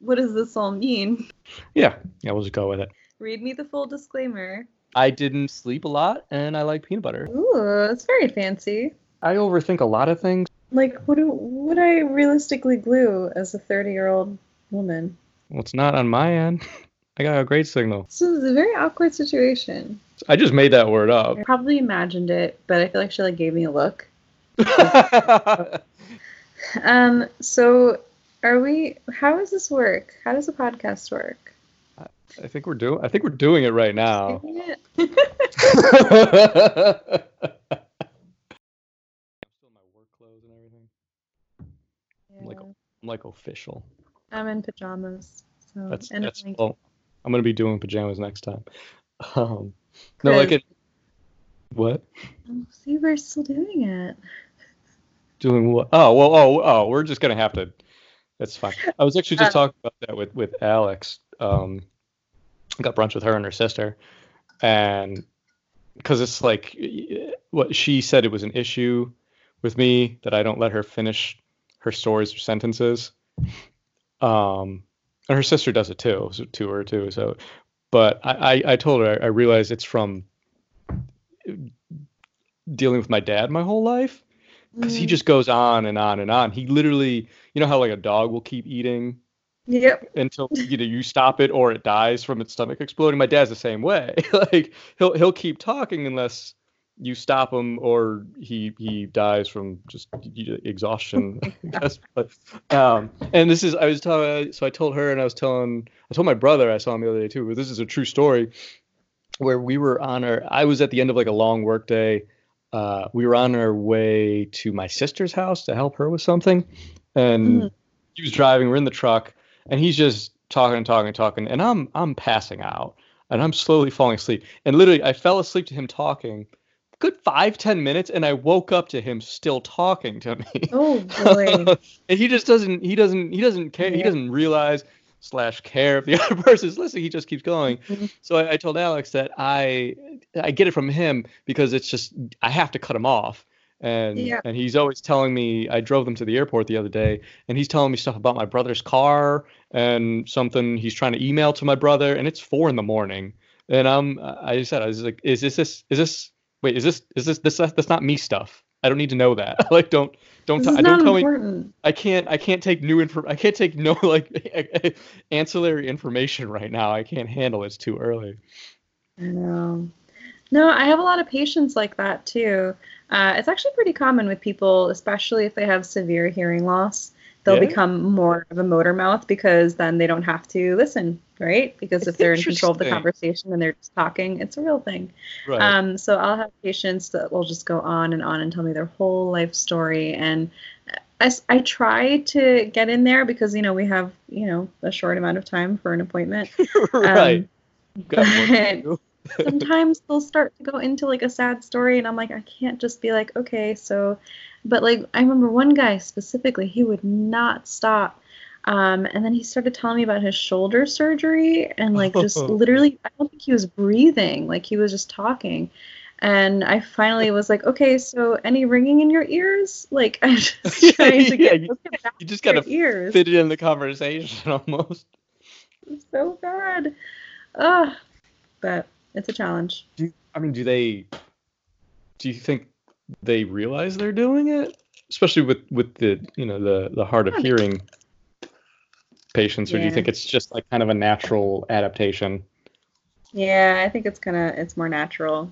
what does this all mean? Yeah, yeah, we'll just go with it. Read me the full disclaimer. I didn't sleep a lot, and I like peanut butter. Ooh, that's very fancy. I overthink a lot of things. Like, what do, would I realistically glue as a 30 year old woman? Well, it's not on my end. I got a great signal. So this is a very awkward situation. I just made that word up. I probably imagined it, but I feel like she like gave me a look. Um, so are we how does this work? How does a podcast work? I think we're doing. I think we're doing it right now. Isn't it? Still my work clothes and everything. Like- I'm like official. I'm in pajamas. So That's and that's. blanket. Well, I'm gonna be doing pajamas next time. Um, no, like it. What? Oh, see, we're still doing it. Doing what? Oh well. Oh oh. We're just gonna have to. That's fine. I was actually just Uh, talking about that with with Alex. Um, got brunch with her and her sister, and because it's like what she said it was an issue with me that I don't let her finish her stories or sentences. Um, and her sister does it too, so, to her too. So, but I, I, I told her I, I realize it's from dealing with my dad my whole life because he Mm. just goes on and on and on. He literally, you know how like a dog will keep eating Yep. until either you stop it or it dies from its stomach exploding. My dad's the same way. like he'll he'll keep talking unless you stop him or he he dies from just exhaustion. But, um, and this is I was telling so I told her and I was telling I told my brother I saw him the other day too. But this is a true story where we were on our I was at the end of like a long work day. Uh, we were on our way to my sister's house to help her with something, and Mhm. he was driving. We're in the truck, and he's just talking and talking and talking, and I'm I'm passing out, and I'm slowly falling asleep. And literally, I fell asleep to him talking, good five ten minutes, and I woke up to him still talking to me. Oh boy. and he just doesn't he doesn't he doesn't care he doesn't realize slash care if the other person's listening he just keeps going Mhm. so I, I told alex that i i get it from him because it's just i have to cut him off and Yeah. and he's always telling me i drove them to the airport the other day and he's telling me stuff about my brother's car and something he's trying to email to my brother and it's four in the morning and i'm i said i was like is this this is this wait is this is this this that's not me stuff i don't need to know that like don't don't This t- is I don't not tell me important. I can't I can't take new info I can't take no like ancillary information right now. I can't handle it. It's too early. I know. No, I have a lot of patients like that too. Uh, it's actually pretty common with people, especially if they have severe hearing loss. They'll Yeah? become more of a motor mouth because then they don't have to listen, right? Because if they're in control of the conversation and they're just talking, it's a real thing. Right. Um, so I'll have patients that will just go on and on and tell me their whole life story. And I try to get in there because, you know, we have, you know, a short amount of time for an appointment. right. Um, Got more but do. Sometimes they'll start to go into like a sad story and I'm like I can't just be like okay so but like I remember one guy specifically he would not stop um, and then he started telling me about his shoulder surgery and like just literally I don't think he was breathing like he was just talking and I finally was like okay so any ringing in your ears like I'm just trying to Yeah, get, you- back You just gotta ears fit it in the conversation almost. so bad Ugh. but it's a challenge Do I mean do they do you think they realize they're doing it? Especially with with the you know the the hard of hearing patients, or do you think it's just like kind of a natural adaptation? Yeah, I think it's kind of it's more natural.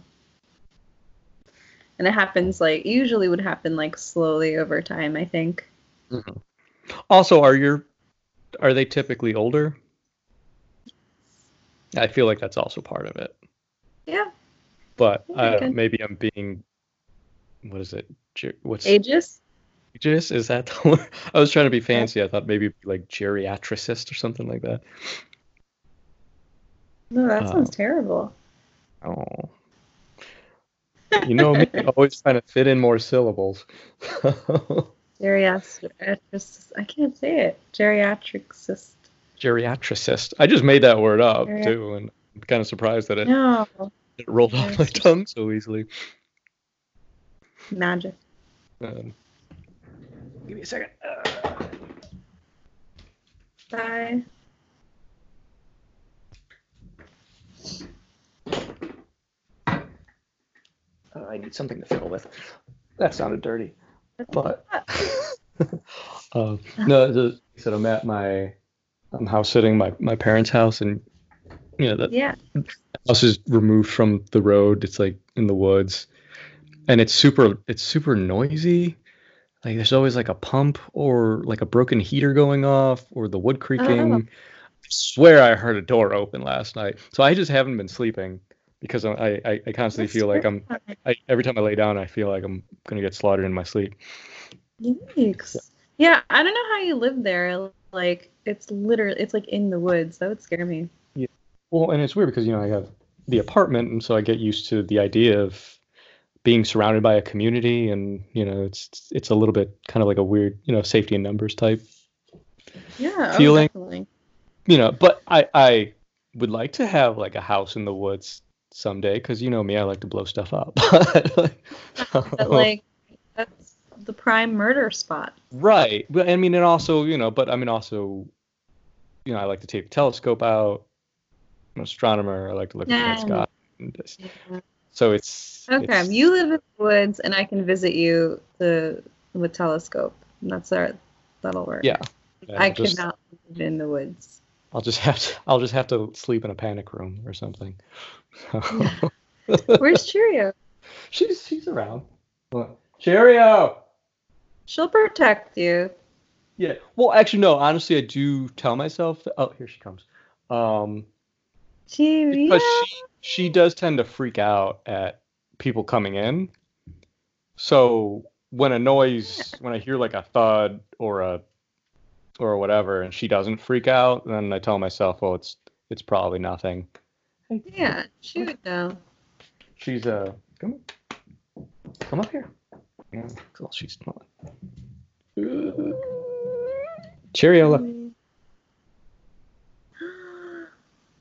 And it happens like usually would happen like slowly over time, I think. Mm-hmm. Also, are your are they typically older? I feel like that's also part of it. Yeah. But uh, maybe I'm being what is it? What's Ages? ageist? Is that the word? I was trying to be fancy. I thought maybe like geriatricist or something like that. No, that Uh, sounds terrible. Oh. You know me, always trying to fit in more syllables. Geriatric I can't say it. Geriatricist. Geriatricist. I just made that word up Geriat- too, and I'm kind of surprised that it, no. it rolled off my tongue so easily. Magic. Um, Give me a second. Uh. Bye. Uh, I need something to fiddle with. That sounded dirty, but uh, no. Just, so I'm at my I'm house sitting my my parents' house, and you know that Yeah. house is removed from the road. It's like in the woods, and it's super it's super noisy. Like there's always like a pump or like a broken heater going off or the wood creaking. Oh. I swear I heard a door open last night. So I just haven't been sleeping because I I, I constantly That's feel like I'm. I, every time I lay down I feel like I'm gonna get slaughtered in my sleep. Yikes. Yeah, I don't know how you live there. Like, it's literally, it's like in the woods. That would scare me. Well, and it's weird because you know I have the apartment, and so I get used to the idea of being surrounded by a community, and you know it's it's a little bit kind of like a weird you know safety in numbers type, Yeah. oh, Feeling- you know. But I I would like to have like a house in the woods someday because you know me, I like to blow stuff up. But, like, But, like, that's the prime murder spot. right, but I mean, and also you know, but I mean also, you know, I like to take the telescope out. An astronomer. I like to look at the sky. and just- So it's Okay, it's- you live in the woods, and I can visit you the with telescope. That's our, that'll work. Yeah. Yeah, I just- cannot live in the woods. I'll just have to. I'll just have to sleep in a panic room or something. Where's Cheerio? she's she's around. What? Cheerio. She'll protect you. Yeah. Well, actually, no. Honestly, I do tell myself. That, oh, here she comes. Um, Cheerio. because she she does tend to freak out at people coming in. So when a noise, when I hear like a thud or a or whatever, and she doesn't freak out, then I tell myself, well, it's it's probably nothing. Yeah, she would know. She's uh come come up here. Yeah, well, she's not. Cheerio, look.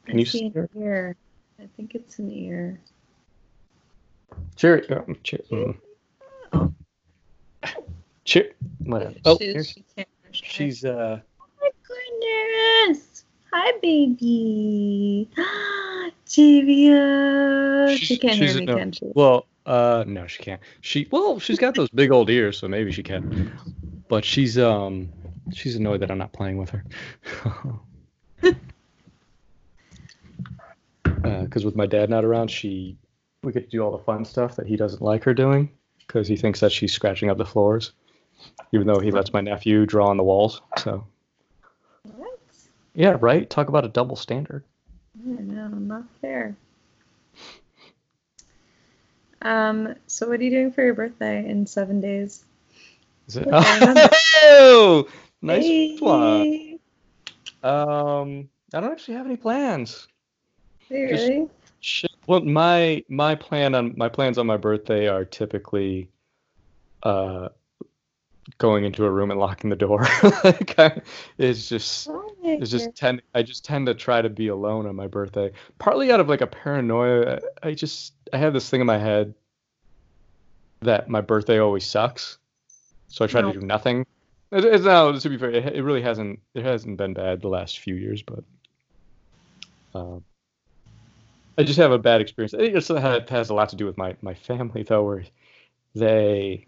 Can I you see see her? an ear. I think it's an ear. Cheerio. um, Cheer, mm. Cheer. Whatever. Oh, She- here she can't she's uh. Oh my goodness! Hi, baby. Cheerio. She can't hear me, no. can she? Well, uh, no, she can't. She well, she's got those big old ears, so maybe she can. But she's um, she's annoyed that I'm not playing with her. Because Uh, with my dad not around, she we get to do all the fun stuff that he doesn't like her doing because he thinks that she's scratching up the floors, even though he lets my nephew draw on the walls. So What? yeah, right. Talk about a double standard. I know, not fair. Um, so what are you doing for your birthday in seven days? Is it? Okay, I remember. Oh, nice one. Hey, Um, I don't actually have any plans. Really? Shit. Well, my my plan on my plans on my birthday are typically uh going into a room and locking the door. like I, it's just it's just tend I just tend to try to be alone on my birthday. Partly out of like a paranoia. I just I have this thing in my head that my birthday always sucks. So I try No. to do nothing. It, it's no, to be fair, it, it really hasn't it hasn't been bad the last few years, but um, I just have a bad experience. I think it's- it has a lot to do with my my family though, where they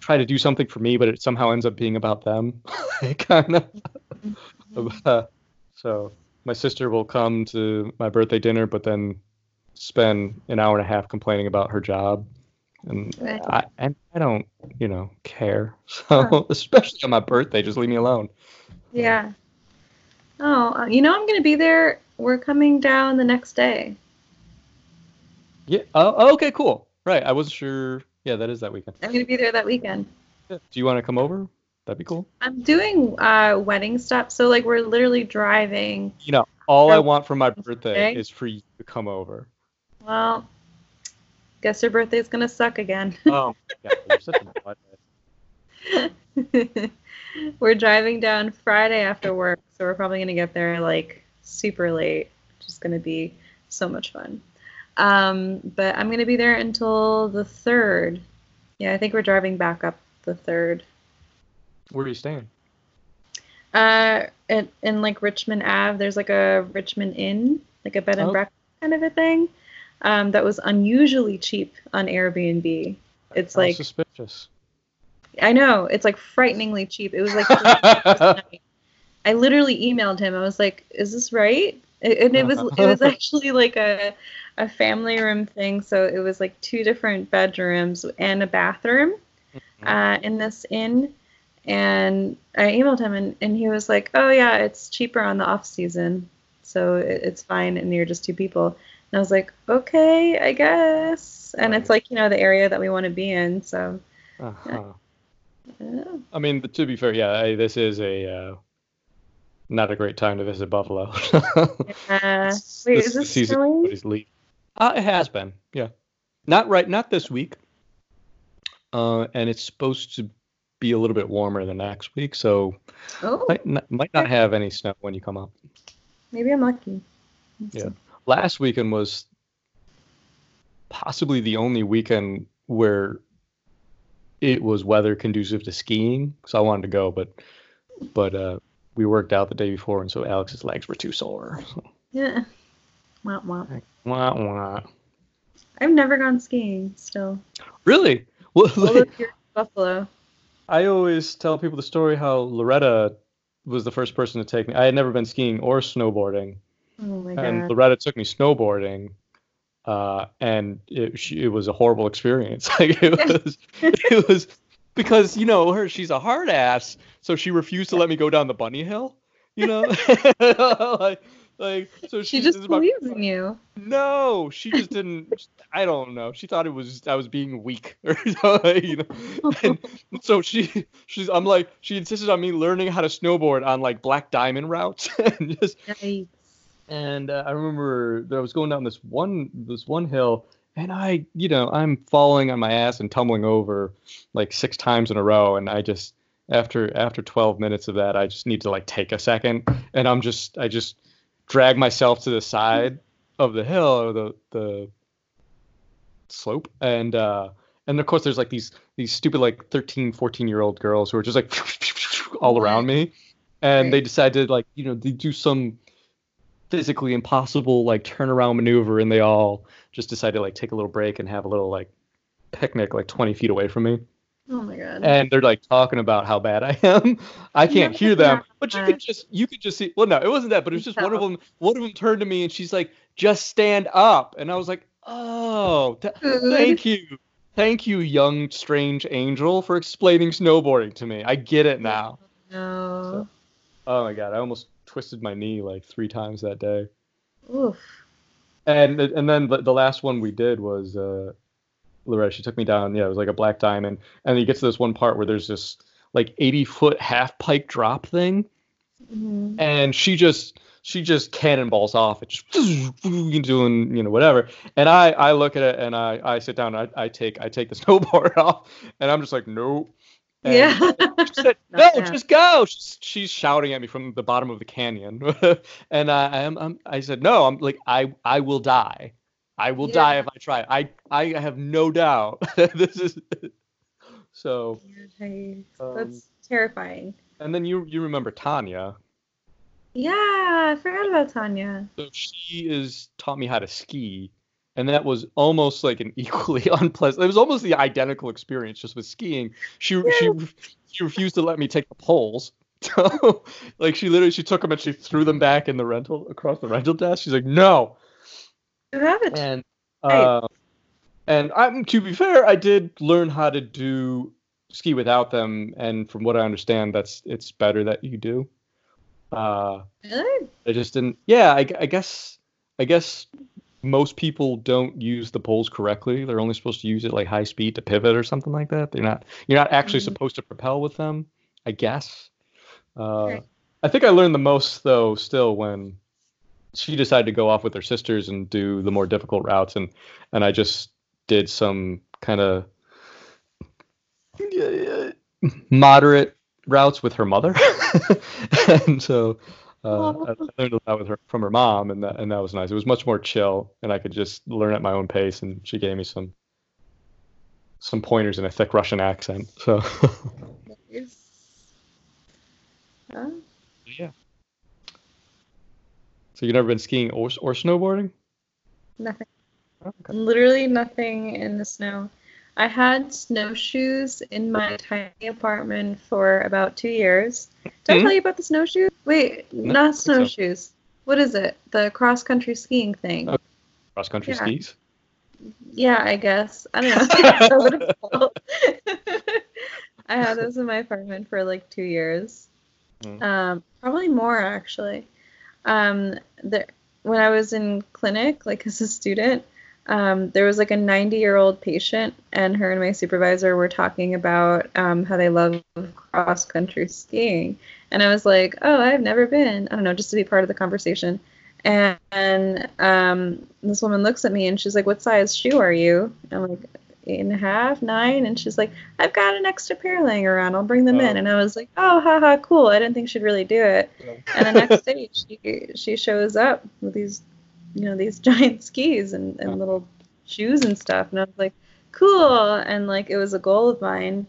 try to do something for me, but it somehow ends up being about them, kind of. Uh, so my sister will come to my birthday dinner, but then spend an hour and a half complaining about her job, and Right. I and I don't, you know, care. So especially on my birthday, just leave me alone. Yeah. Oh, uh, you know I'm gonna be there. We're coming down the next day. Yeah. Oh, okay. Cool. Right. I wasn't sure. Yeah, that is that weekend. I'm gonna be there that weekend. Yeah. Do you want to come over? That'd be cool. I'm doing uh wedding stuff, so like we're literally driving. You know, all I Oh, want for my birthday is for you to come over. Well, guess your birthday's gonna suck again. Oh, yeah, you're such a we're driving down Friday after work, so we're probably gonna get there like super late, which is gonna be so much fun. Um, but I'm gonna be there until the third. Yeah, I think we're driving back up the third. Where are you staying? Uh, in, in like Richmond Ave, there's like a Richmond Inn, like a bed and Oh. breakfast kind of a thing. um, that was unusually cheap on Airbnb. It's like suspicious. I know it's like frighteningly cheap. It was like $3 a night. I literally emailed him. I was like, "Is this right?" And it was it was actually like a a family room thing. So it was like two different bedrooms and a bathroom uh, in this inn. And I emailed him, and, and he was like, "Oh yeah, it's cheaper on the off season, so it, it's fine, and you're just two people." And I was like, "Okay, I guess." And it's like you know the area that we want to be in, so Uh-huh. I. I mean, but to be fair, yeah, I, this is a uh, not a great time to visit Buffalo. Uh, wait, is this season snowing? Uh, it has been, yeah. Not right, not this week. Uh, and it's supposed to be a little bit warmer than next week, so Oh, might not, might not have any snow when you come up. maybe I'm lucky. Let's Yeah. see. Last weekend was possibly the only weekend where it was weather conducive to skiing, so I wanted to go, but but uh, we worked out the day before, and so Alex's legs were too sore. So, Yeah. Womp womp. wah, wah. I've never gone skiing still. Really? Well, in Buffalo. I always tell people the story how Loretta was the first person to take me. I had never been skiing or snowboarding, Oh my and god. Loretta took me snowboarding, uh, and it, she, it was a horrible experience. Like it was, it was because you know her, she's a hard ass, so she refused to let me go down the bunny hill. You know, like like so She she, just this is about- believes in you. no, she just didn't. I don't know. She thought it was I was being weak or you know. And so she she's I'm like she insisted on me learning how to snowboard on like black diamond routes and just and uh, I remember that I was going down this one this one hill and I you know I'm falling on my ass and tumbling over like six times in a row. And I just after after 12 minutes of that I just need to like take a second. And I'm just I just drag myself to the side of the hill or the the slope. And uh and of course there's like these these stupid like 13 14 year old girls who are just like all around me. And they decide to like you know they do some physically impossible like turnaround maneuver and they all just decide to like take a little break and have a little like picnic like 20 feet away from me Oh my god. and they're like talking about how bad I am. I can't hear them, but you could just you could just see. Well, no, it wasn't that, but it was just one of them. One of them turned to me and she's like, "Just stand up," and I was like, "Oh, th- thank you, thank you, young strange angel, for explaining snowboarding to me. I get it now." No. Oh my god, I almost twisted my knee like three times that day. Oof. And and then the, the last one we did was uh Loretta, she took me down, yeah, it was like a black diamond. And then you get to this one part where there's this like 80 foot half pipe drop thing, Mhm. and she just she just cannonballs off it, just doing you know whatever. And I I look at it and I I sit down, and I I take I take the snowboard off, and I'm just like nope. And Yeah. she said, "No, just go." She's, she's shouting at me from the bottom of the canyon, and I, I am I'm, I said, "No, I'm like I I will die. I will die if I try. I I have no doubt this is." So. Um, That's terrifying. and then you you remember Tanya? Yeah, I forgot about Tanya. So she is taught me how to ski, and that was almost like an equally unpleasant. It was almost the identical experience, just with skiing. She she she refused to let me take the poles. So like she literally she took them and she threw them back in the rental across the rental desk. She's like, no. You have it. And Right. uh, and I'm to be fair, I did learn how to do ski without them, and from what I understand, that's it's better that you do. Uh, Really? I just didn't. Yeah, I, I guess. I guess most people don't use the poles correctly. They're only supposed to use it like high speed to pivot or something like that. They're not. You're not actually Mhm. supposed to propel with them. I guess. Uh, Okay. I think I learned the most though still when she decided to go off with her sisters and do the more difficult routes, and and I just did some kind of moderate routes with her mother, and so uh, I learned a lot with her from her mom, and that and that was nice. It was much more chill, and I could just learn at my own pace. And she gave me some some pointers in a thick Russian accent. So. Oh, yeah. So you've never been skiing or or snowboarding? nothing. Okay. Literally nothing in the snow. I had snowshoes in my tiny apartment for about two years. Did I Hmm? tell you about the snowshoes? Wait, No, not think so. snowshoes. What is it? The cross country skiing thing. Oh. Cross country Yeah. skis. Yeah, I guess. I don't know. That's what it's called. I had those in my apartment for like two years. Mm. Um, probably more actually. Um, there, when I was in clinic, like as a student, um, there was like a 90 year old patient, and her and my supervisor were talking about um, how they love cross country skiing. And I was like, oh, I've never been. I don't know, just to be part of the conversation. And, and um, this woman looks at me and she's like, what size shoe are you? And I'm like, eight and a half, nine. And she's like, I've got an extra pair laying around. I'll bring them in. Oh. And I was like, oh, haha, cool. I didn't think she'd really do it. And the next day, she she shows up with these, you know, these giant skis and, and little shoes and stuff. And I was like, cool. And like, it was a goal of mine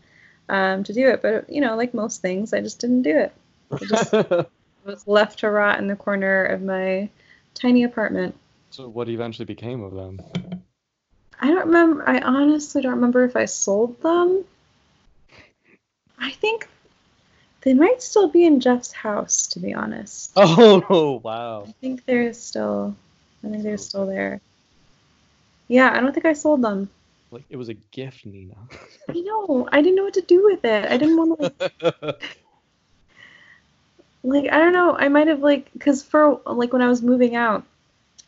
um, to do it. But, you know, like most things, I just didn't do it. I just was left to rot in the corner of my tiny apartment. so what eventually became of them? I don't remember. I honestly don't remember if I sold them. I think they might still be in Jeff's house, to be honest. Oh wow. I think they're still. I think they're still there. Yeah, I don't think I sold them. Like it was a gift, Nina. I know. I didn't know what to do with it. I didn't want to. like I don't know. I might have like because for like when I was moving out,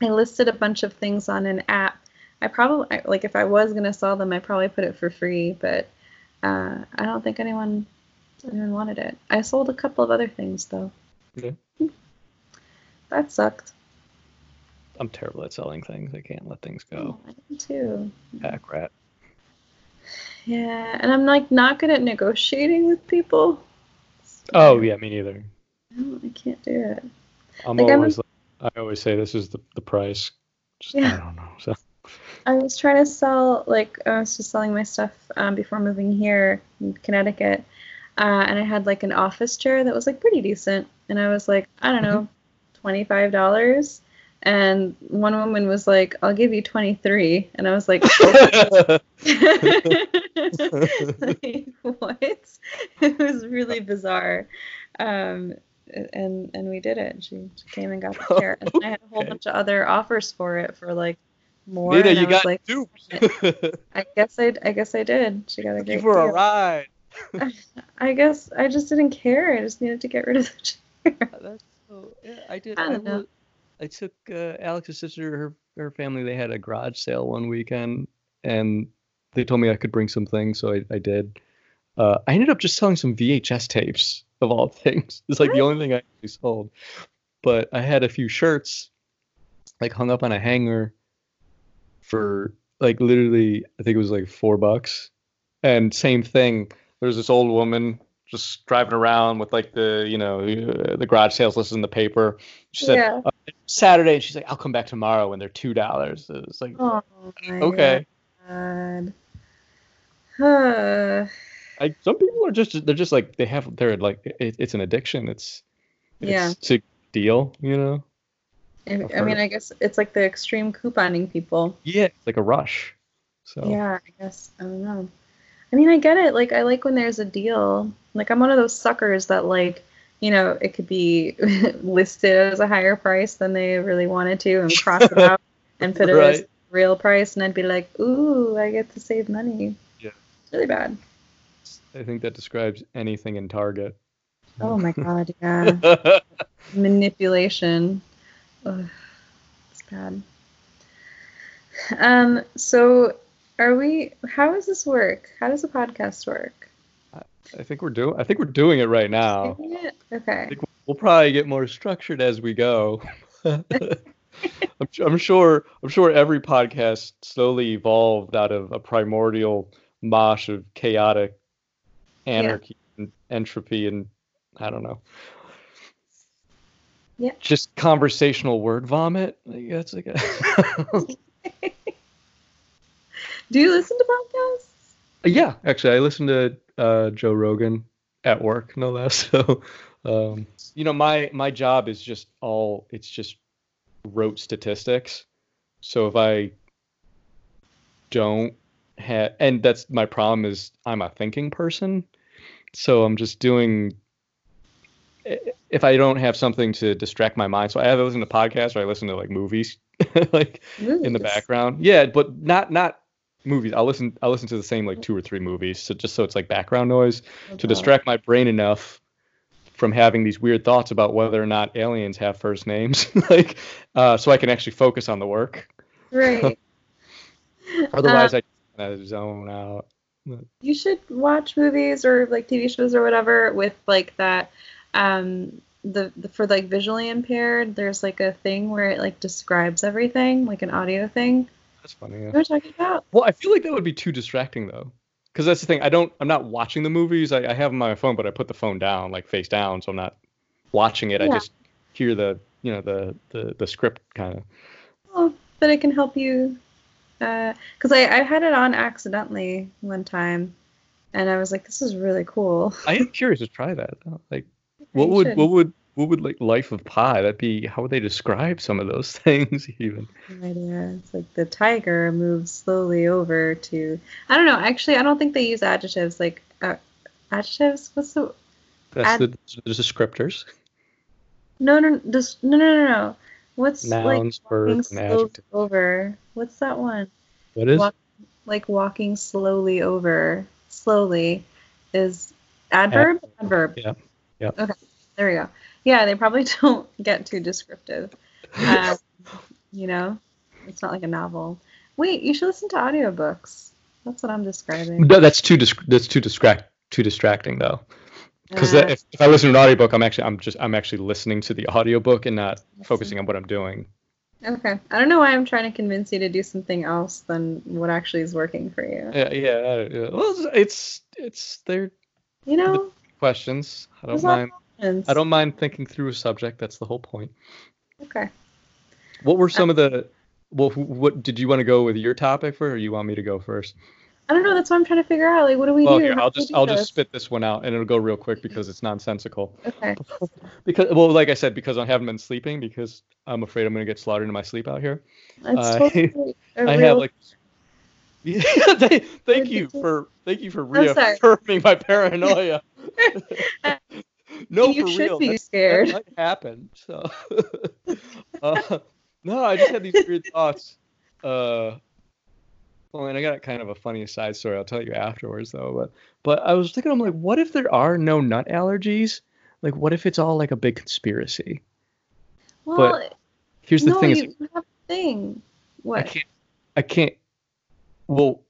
I listed a bunch of things on an app. I probably like if I was gonna sell them, I probably put it for free, but uh, I don't think anyone anyone wanted it. I sold a couple of other things though. Yeah. That sucked. I'm terrible at selling things. I can't let things go. I am too. Pack rat. Yeah, and I'm like not good at negotiating with people. Oh yeah, me neither. I, I can't do it. I'm Like, I'm- always like, I always say this is the, the price. Just, Yeah. I don't know. So I was trying to sell, like, I was just selling my stuff um, before moving here in Connecticut. Uh, and I had, like, an office chair that was, like, pretty decent. And I was like, I don't know, $25. And one woman was like, I'll give you 23 And I was like, like, what? It was really bizarre. Um, and and we did it. She, she came and got the chair. And I had a whole bunch of other offers for it for like more. Nina, and you got like, duped. I guess I I guess I did. She got a Took you for a ride. I guess I just didn't care. I just needed to get rid of the chair. That's so. Yeah, I did. I I, don't know. lo- I took uh, Alex's sister, her her family. They had a garage sale one weekend, and they told me I could bring some things, so I, I did. Uh, I ended up just selling some VHS tapes of all things. It's like the only thing I actually sold. But I had a few shirts, like hung up on a hanger, for like literally, I think it was like four bucks. And same thing. There's this old woman just driving around with like the you know uh, the garage sales list in the paper. She said Yeah. Saturday, and she's like, "I'll come back tomorrow when they're two dollars." It's like, Oh okay. God. Uh, I, some people are just they're just like they have they're like it, it's an addiction. It's, it's Yeah. it's a deal, you know. I, I've mean. I guess it's like the extreme couponing people. Yeah, it's like a rush. So Yeah, I guess I don't know. I mean, I get it. Like, I like when there's a deal. Like, I'm one of those suckers that like, you know, it could be listed as a higher price than they really wanted to, and cross it out and put it as real price, and I'd be like, ooh, I get to save money. Yeah. It's really bad. I think that describes anything in Target. Oh my god, yeah. Manipulation. Ugh, it's bad. Um. So, are we? How does this work? How does a podcast work? I think we're doing. I think we're doing it right now. Okay. think We'll probably get more structured as we go. I'm, I'm sure. I'm sure every podcast slowly evolved out of a primordial mosh of chaotic anarchy and entropy and I don't know. Yeah. Just conversational word vomit. That's like a Do you listen to podcasts? yeah. Actually, I listen to uh, Joe Rogan at work, no less. So, um, you know, my my job is just all. It's just rote statistics. So if I don't have, and that's my problem is I'm a thinking person, so I'm just doing. If I don't have something to distract my mind, so I either listen to podcasts or I listen to like movies, like in the background. Yeah, but not not movies. I'll listen. I'll listen to the same like two or three movies, so just so it's like background noise to distract my brain enough from having these weird thoughts about whether or not aliens have first names, like, uh, so I can actually focus on the work. Right. Otherwise, I kind of zone out. you should watch movies or like TV shows or whatever with like that um the, the for like visually impaired there's like a thing where it like describes everything like an audio thing That's funny. Yeah. know what I'm talking about Well, I feel like that would be too distracting though, because that's the thing. I don't. I'm not watching the movies. I, I have them on my phone, but I put the phone down, like face down, so I'm not watching it. I just hear the you know the the the script kind of. oh, but it can help you uh, because I, I had it on accidentally one time and I was like this is really cool I am curious to try that. though. Like, You what would should. what would what would like Life of Pi? That'd be how would they describe some of those things even? Idea. It's like the tiger moves slowly over to. I don't know. Actually, I don't think they use adjectives. Like uh, adjectives. What's the? That's Ad- the there's descriptors, No, no, this, no, no, no, no. What's nouns, like verbs, and over? What's that one? What is? Walk- Like walking slowly over. Slowly is adverb. Adverb. Yeah. Yeah. Okay. There we go. Yeah, they probably don't get too descriptive. Um, you know, it's not like a novel. Wait, you should listen to audiobooks. That's what I'm describing. No, that's too dis- that's too distract too distracting though. Because Uh, if, if I listen to an audiobook, I'm actually I'm just I'm actually listening to the audiobook and not focusing on what I'm doing. okay. I don't know why I'm trying to convince you to do something else than what actually is working for you. Yeah, yeah. Yeah. Well, it's it's, their You know, questions. I don't mind. Options. I don't mind thinking through a subject. That's the whole point. Okay. What were some of the? Well, what did you want to go with your topic for, or you want me to go first? I don't know. That's what I'm trying to figure out. Like, what do we Well, do? here, I'll just do I'll this? just spit this one out, and it'll go real quick because it's nonsensical. Okay. Because well, like I said, because I haven't been sleeping because I'm afraid I'm gonna get slaughtered in my sleep out here. Uh, totally I real- have like. Yeah, thank, thank you for thank you for reaffirming my paranoia. No, you for should real. be that- scared. That might happen. So, uh, no, I just had these weird thoughts. Uh, well, and I got kind of a funny side story. I'll tell you afterwards, though. But but I was thinking, I'm like, what if there are no nut allergies? Like, what if it's all like a big conspiracy? Well, Here's the no, thing: is you you have a thing. I What? can't. I can't. Well,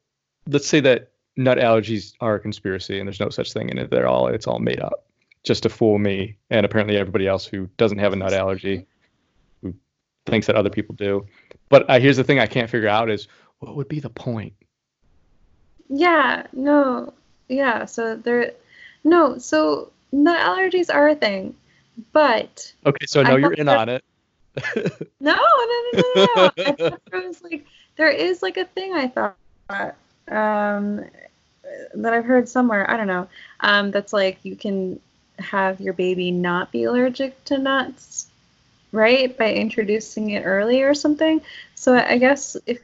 let's say that nut allergies are a conspiracy, and there's no such thing, and it- they're all it's all made up, just to fool me and apparently everybody else who doesn't have a nut allergy, who thinks that other people do. But uh, here's the thing: I can't figure out is what would be the point? Yeah. No. Yeah. So there. No. So nut allergies are a thing, but Okay, so I no, you're in that- on it. no, no, no, no, no. I thought there was like there is like a thing I thought um that I've heard somewhere. I don't know. Um, that's like you can have your baby not be allergic to nuts, right? By introducing it early or something. So I guess if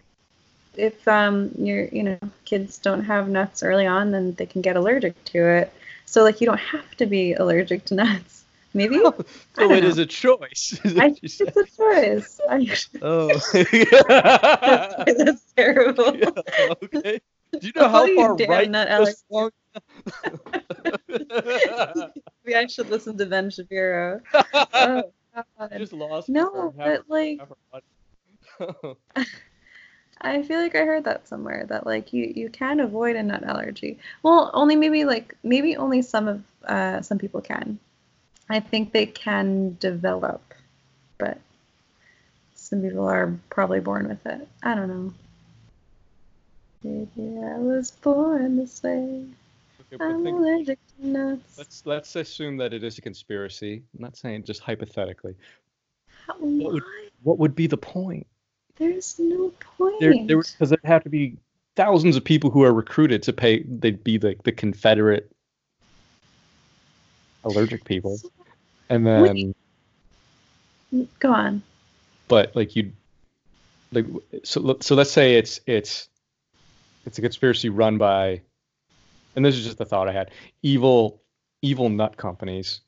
if um your you know kids don't have nuts early on, then they can get allergic to it. So like you don't have to be allergic to nuts. Maybe so don't it know. is a choice. is I what think said. it's a choice. I, Oh. that's, that's terrible. Yeah, okay. Do you know I'll how tell you, far right nut swung? Maybe I should listen to Ben Shapiro. Oh, just lost. No, but like I feel like I heard that somewhere that like you you can avoid a nut allergy. Well, only maybe like maybe only some of uh, some people can. I think they can develop, but some people are probably born with it. I don't know. Maybe I was born this way. Think- allergic to nuts. let's let's assume that it is a conspiracy. I'm not saying just hypothetically. How- would- What would be the point? There's no point. There, there, because there'd have to be thousands of people who are recruited to pay. They'd be like the Confederate allergic people, and then, mm, Go on. but like you, like so. So let's say it's it's it's a conspiracy run by, and this is just the thought I had, evil, evil nut companies,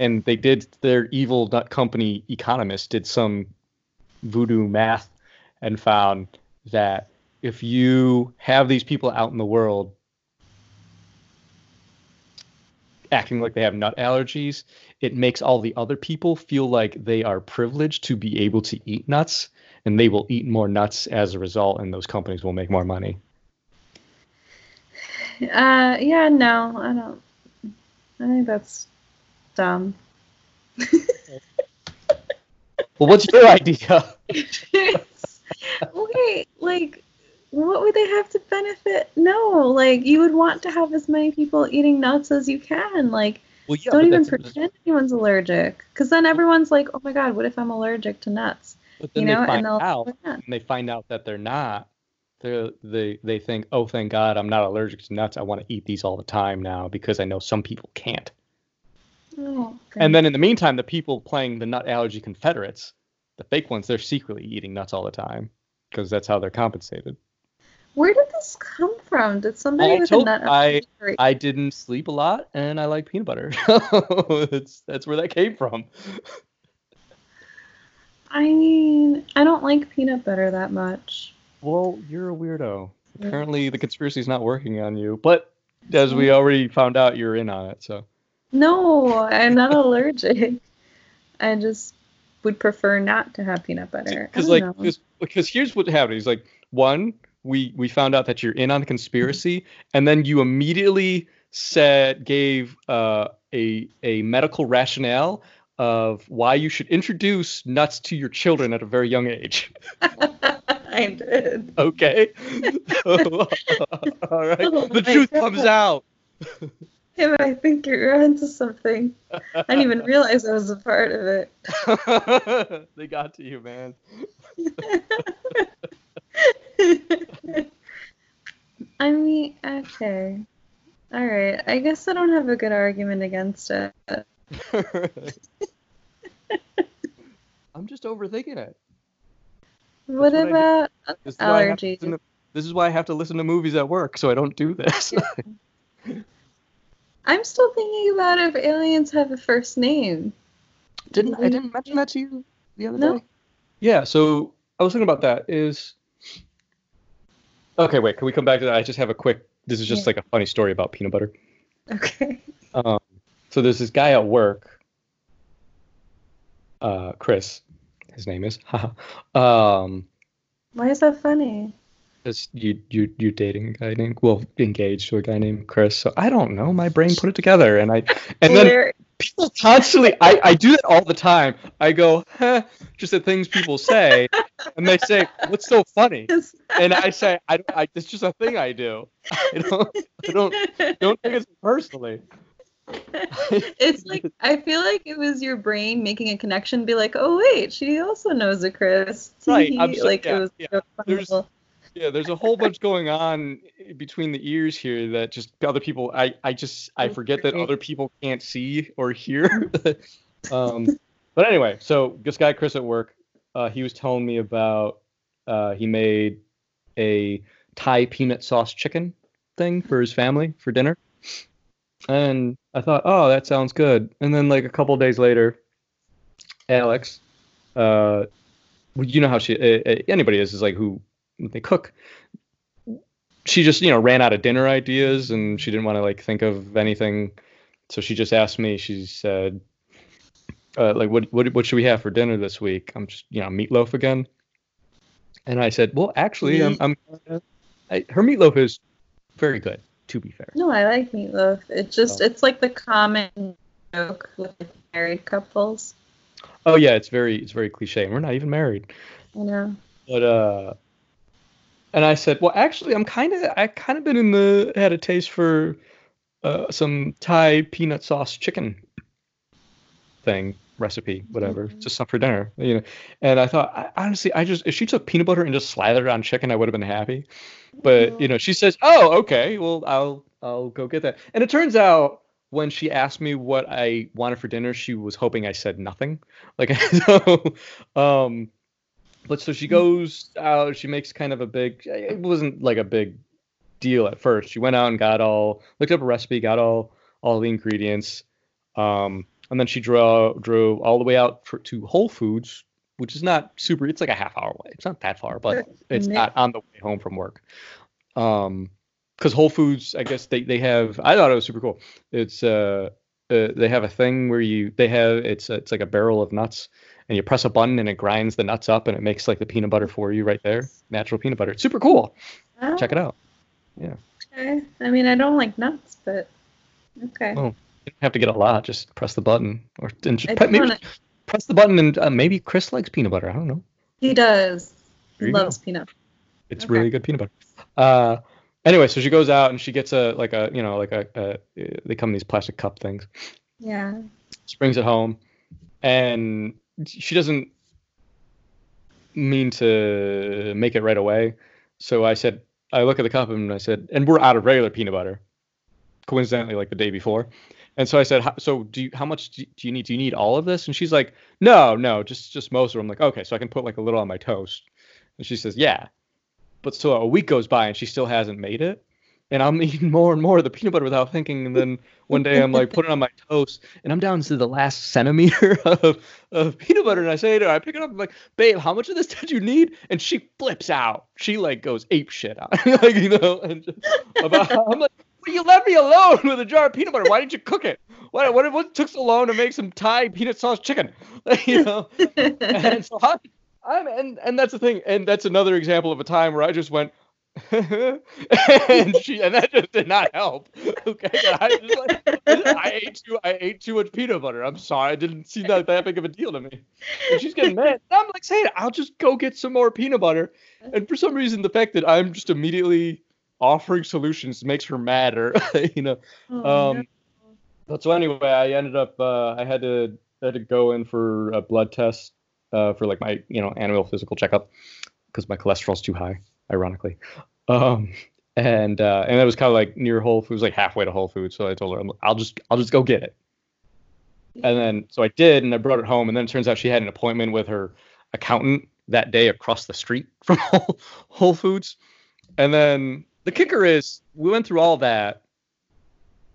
and they did their evil nut company economists did some voodoo math and found that if you have these people out in the world acting like they have nut allergies, it makes all the other people feel like they are privileged to be able to eat nuts, and they will eat more nuts as a result, and those companies will make more money. Uh, yeah, no, I don't. I think that's dumb. well, what's your idea? Wait, like, what would they have to benefit? No, like, you would want to have as many people eating nuts as you can. Like, well, yeah, don't even pretend anyone's allergic, because then everyone's like, oh my god, what if I'm allergic to nuts? But then you know? they find out, and they find out that they're not. They they they think, oh, thank God, I'm not allergic to nuts. I want to eat these all the time now because I know some people can't. Oh, and then in the meantime, the people playing the nut allergy Confederates, the fake ones, they're secretly eating nuts all the time because that's how they're compensated. Where did this come from? Did somebody I with told, a nut allergy? I I didn't sleep a lot and I like peanut butter. that's that's where that came from. I mean, I don't like peanut butter that much. Well, you're a weirdo. Apparently, the conspiracy is not working on you, but as we already found out, you're in on it. So. No, I'm not allergic. I just would prefer not to have peanut butter. Because like, because here's what happened. He's like, one, we we found out that you're in on the conspiracy, and then you immediately said gave uh, a a medical rationale of why you should introduce nuts to your children at a very young age. I did. Okay. All right. Oh the truth God. comes out. Kim, I think you're onto something. I didn't even realize I was a part of it. they got to you, man. I mean, okay. All right. I guess I don't have a good argument against it. I'm just overthinking it. What That's about what this allergies? To, this is why I have to listen to movies at work, so I don't do this. I'm still thinking about if aliens have a first name. Didn't I didn't mention that to you the other no. day? Yeah, so I was thinking about that. Is okay. Wait, can we come back to that? I just have a quick. This is just yeah. like a funny story about peanut butter. Okay. Um, so there's this guy at work uh, Chris, his name is. um, Why is that funny? Because you you you dating a guy named well engaged to a guy named Chris. So I don't know. My brain put it together, and I and then people constantly. I I do that all the time. I go huh, just at things people say, and they say, "What's so funny?" And I say, "I, I it's just a thing I do. I don't I don't don't take it personally." It's like I feel like it was your brain making a connection, be like, oh wait, she also knows a Chris. Right. So, like yeah, it was yeah. there's, yeah, there's a whole bunch going on between the ears here that just other people I, I just I forget that other people can't see or hear. um but anyway, so this guy Chris at work, uh, he was telling me about uh, he made a Thai peanut sauce chicken thing for his family for dinner. And I thought, oh, that sounds good. And then like a couple days later, Alex, uh, you know how she uh, anybody is is like who they cook. She just you know ran out of dinner ideas and she didn't want to like think of anything, so she just asked me. She said, uh, like what what what should we have for dinner this week? I'm just you know meatloaf again. And I said, well, actually, I'm, I'm I, her meatloaf is very good to be fair. No, I like meatloaf. It just oh. it's like the common joke with married couples. Oh yeah, it's very it's very cliche. We're not even married. I know. But uh and I said, well, actually, I'm kind of I kind of been in the had a taste for uh, some Thai peanut sauce chicken thing recipe, whatever, mm-hmm. just some for dinner, you know. And I thought, I, honestly, I just if she took peanut butter and just slathered it on chicken, I would have been happy. But you know, she says, "Oh, okay, well, I'll I'll go get that." And it turns out when she asked me what I wanted for dinner, she was hoping I said nothing. Like so, um, but so she goes out. She makes kind of a big. It wasn't like a big deal at first. She went out and got all looked up a recipe, got all all the ingredients, um, and then she drove drove all the way out for, to Whole Foods, which is not super. It's like a half hour away. It's not that far, but it's not on the way home from work. Um, because Whole Foods, I guess they they have. I thought it was super cool. It's uh, uh they have a thing where you they have it's it's like a barrel of nuts and you press a button and it grinds the nuts up and it makes like the peanut butter for you right there, natural peanut butter. It's super cool. Oh. Check it out. Yeah. Okay. I mean, I don't like nuts, but okay. You don't have to get a lot. Just press the button, or and just pre- maybe wanna... press the button, and uh, maybe Chris likes peanut butter. I don't know. He does. He loves go. peanut. It's okay. really good peanut butter. Uh, anyway, so she goes out and she gets a like a you know like a, a they come in these plastic cup things. Yeah. She brings it home, and she doesn't mean to make it right away. So I said, I look at the cup and I said, and we're out of regular peanut butter, coincidentally, like the day before. And so I said, so do you, how much do you need? Do you need all of this? And she's like, no, no, just just most of it. I'm like, okay, so I can put like a little on my toast. And she says, yeah. But so a week goes by and she still hasn't made it and I'm eating more and more of the peanut butter without thinking. And then one day I'm like putting it on my toast, and I'm down to the last centimeter of, of peanut butter. And I say to her, I pick it up, I'm like, babe, how much of this did you need? And she flips out. She like goes ape shit out, like you know. And just, about, I'm like, well, you left me alone with a jar of peanut butter. Why didn't you cook it? What what, what took so long to make some Thai peanut sauce chicken? you know. and so I, I'm and and that's the thing, and that's another example of a time where I just went and she and that just did not help. Okay, I like I ate too I ate too much peanut butter. I'm sorry, I didn't see that that big of a deal to me. And she's getting mad. And I'm like saying, I'll just go get some more peanut butter. And for some reason, the fact that I'm just immediately offering solutions makes her madder. you know. Oh, um. But so anyway, I ended up uh, I had to I had to go in for a blood test uh, for like my you know annual physical checkup because my cholesterol's too high ironically. Um, and uh, and it was kind of like near Whole Foods, like halfway to Whole Foods. So I told her, I'll just I'll just go get it. And then so I did, and I brought it home. And then it turns out she had an appointment with her accountant that day across the street from Whole Foods. And then the kicker is we went through all that,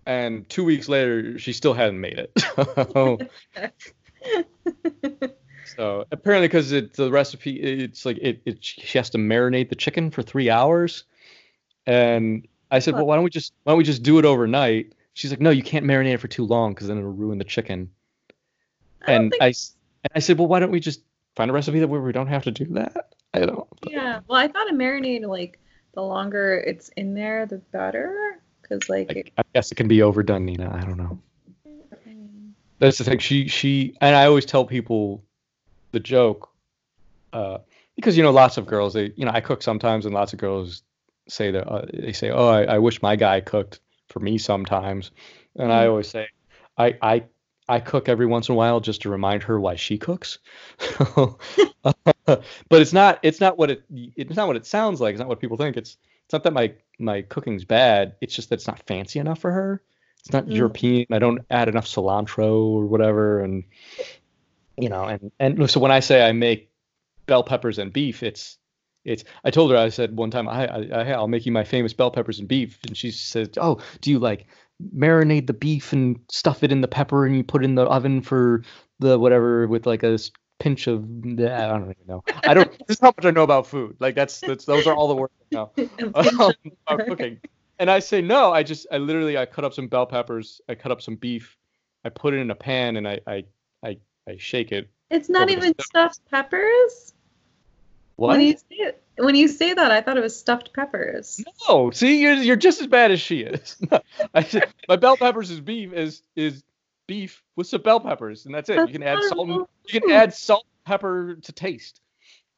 and two weeks later she still hadn't made it. So apparently, because it's the recipe, it's like it, it. She has to marinate the chicken for three hours, and I said, well, why don't we just why don't we just do it overnight? She's like, no, you can't marinate it for too long because then it'll ruin the chicken. I and I and I said, well, why don't we just find a recipe that where we don't have to do that? I don't. Yeah, well, I thought a marinade like the longer it's in there, the better. Because like, I, it, I guess it can be overdone, Nina. I don't know. That's the thing. She she and I always tell people the joke uh, because you know lots of girls they you know I cook sometimes and lots of girls say that uh, they say oh I, I, wish my guy cooked for me sometimes and mm-hmm. I always say I I I cook every once in a while just to remind her why she cooks but it's not it's not what it it's not what it sounds like it's not what people think it's it's not that my my cooking's bad it's just that it's not fancy enough for her it's not mm-hmm. European I don't add enough cilantro or whatever and you know, and and so when I say I make bell peppers and beef, it's it's. I told her I said one time I, I I'll make you my famous bell peppers and beef, and she said, oh, do you like marinate the beef and stuff it in the pepper and you put it in the oven for the whatever with like a pinch of I don't even know. I don't. this is how much I know about food. Like that's that's those are all the words I know um, about cooking. And I say no. I just I literally I cut up some bell peppers. I cut up some beef. I put it in a pan and I I I I shake it. It's not even stuffed peppers. What? When you say it, when you say that, I thought it was stuffed peppers. No, see, you're you're just as bad as she is. I my bell peppers is beef is is beef with some bell peppers, and that's it. That's you can add salt. And, you can add salt, pepper to taste.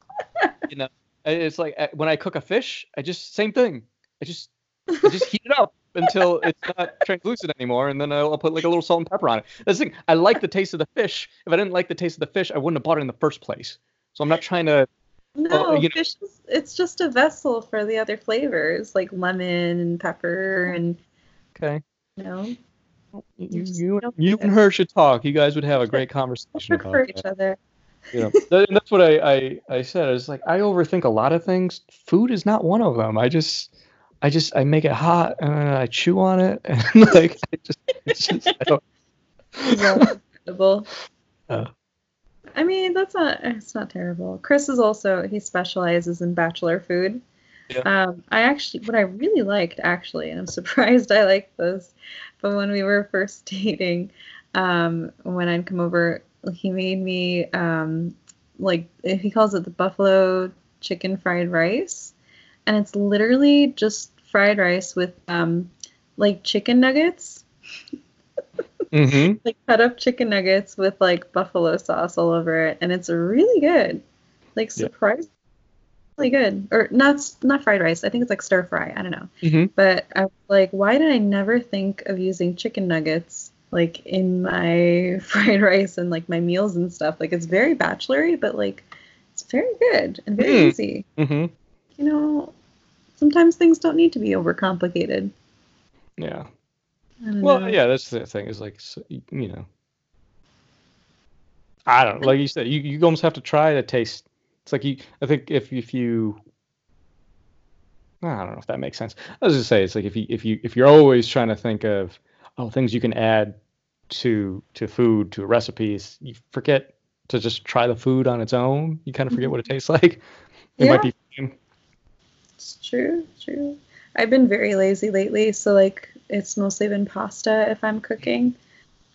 you know, it's like when I cook a fish, I just same thing. I just I just heat it up until it's not translucent anymore, and then I'll, I'll, put like a little salt and pepper on it. That's the thing. I like the taste of the fish. If I didn't like the taste of the fish, I wouldn't have bought it in the first place. So I'm not trying to. No, uh, fish is, it's just a vessel for the other flavors like lemon and pepper and. Okay. You know. You, you, you and her should talk. You guys would have a great conversation about for each other. You know, that, that's what I, I I said. I was like, I overthink a lot of things. Food is not one of them. I just I just I make it hot and I chew on it and like I just, it's just I don't. incredible. Uh, I mean, that's not it's not terrible. Chris is also he specializes in bachelor food. Yeah. Um, I actually what I really liked actually, and I'm surprised I liked this, but when we were first dating, um, when I'd come over, he made me um, like he calls it the buffalo chicken fried rice, and it's literally just fried rice with um, like chicken nuggets hmm like cut up chicken nuggets with like buffalo sauce all over it, and it's really good. Like Yeah. surprisingly good, or not not fried rice. I think it's like stir fry. I don't know. hmm But I was like, why did I never think of using chicken nuggets like in my fried rice and like my meals and stuff? Like it's very bachelory, but like it's very good and very Hmm. easy. hmm You know, sometimes things don't need to be overcomplicated. Yeah. Well, know. yeah, that's the thing. Is like you know, I don't like you said. You you almost have to try to taste. It's like you. I think if if you. I don't know if that makes sense. I was just say it's like if you if you if you're always trying to think of oh things you can add to to food to recipes, you forget to just try the food on its own. You kind of forget what it mm-hmm. tastes like. It might be fine. It's true, true. I've been very lazy lately, so like it's mostly been pasta if I'm cooking,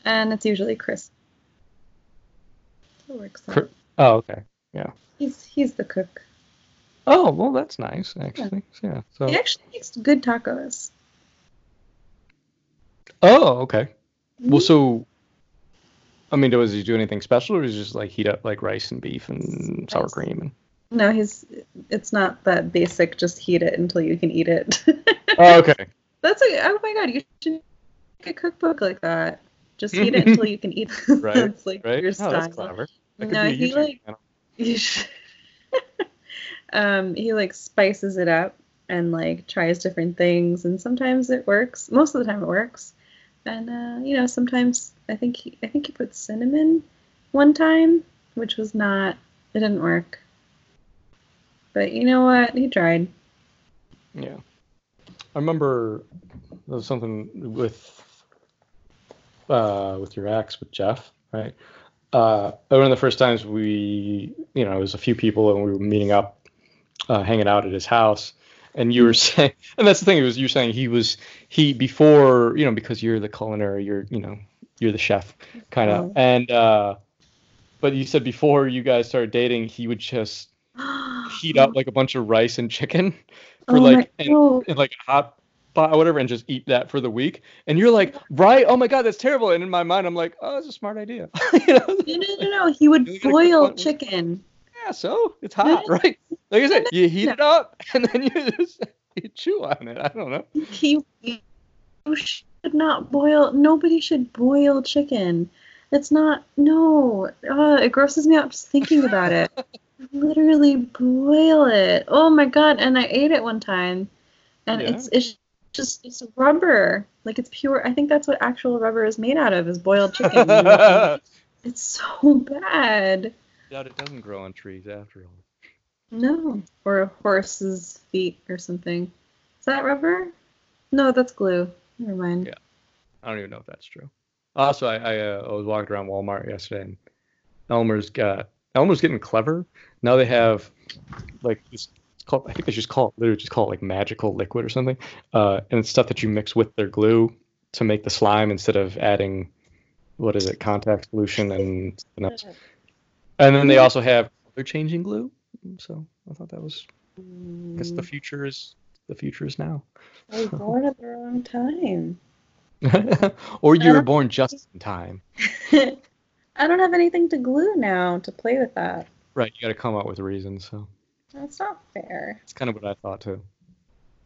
and it's usually Chris. It works out. Oh, okay. Yeah. He's he's the cook. Oh, well, that's nice actually. Yeah. So. He actually makes good tacos. Oh, okay. Mm-hmm. Well, so, I mean, does he do anything special, or is he just like heat up like rice and beef and sour cream? And... No, he's it's not that basic. Just heat it until you can eat it. Oh, okay. That's a oh my god, you should make a cookbook like that. Just heat it until you can eat. it. Right, that's like Right? your Oh, style. that's clever. That No, he, like- channel. You should. um, he like spices it up and like tries different things, and sometimes it works. Most of the time, it works. And uh, you know, sometimes I think he, I think he put cinnamon one time, which was not. It didn't work. But you know what? He tried. Yeah. I remember there was something with uh with your ex with Jeff, right? Uh one of the first times we you know, it was a few people and we were meeting up, uh hanging out at his house. And you were saying and that's the thing, it was you saying he was he before, you know, because you're the culinary, you're you know, you're the chef kind of. Oh. And uh but you said before you guys started dating, he would just heat up like a bunch of rice and chicken for Oh like and, and like a hot pot or whatever and just eat that for the week and you're like right oh my god that's terrible and in my mind i'm like oh that's a smart idea you know? No, no, no, no. He would boil chicken. yeah so it's hot right like i said you heat it up and then you just you chew on it i don't know He you should not boil. Nobody should boil chicken. It's not. No. Uh, it grosses me out just thinking about it. Literally boil it. Oh my god! And I ate it one time, and Yeah. it's it's just it's rubber. Like it's pure. I think that's what actual rubber is made out of is boiled chicken. it's so bad. doubt it doesn't grow on trees after all No. Or a horse's feet or something. Is that rubber? No, that's glue. Never mind. Yeah. I don't even know if that's true. Also, I I, uh, I was walking around Walmart yesterday, and Elmer's got Elmer's getting clever. Now they have like this. It's called I think they just call it literally just call it like magical liquid or something. Uh, and it's stuff that you mix with their glue to make the slime instead of adding what is it contact solution and something else. And then they also have color changing glue. So I thought that was I guess the future is the future is now. I was born at the wrong time. or you were born just in time. I don't have anything to glue now to play with that. Right, you got to come up with reasons. So That's not fair. it's kind of what I thought too.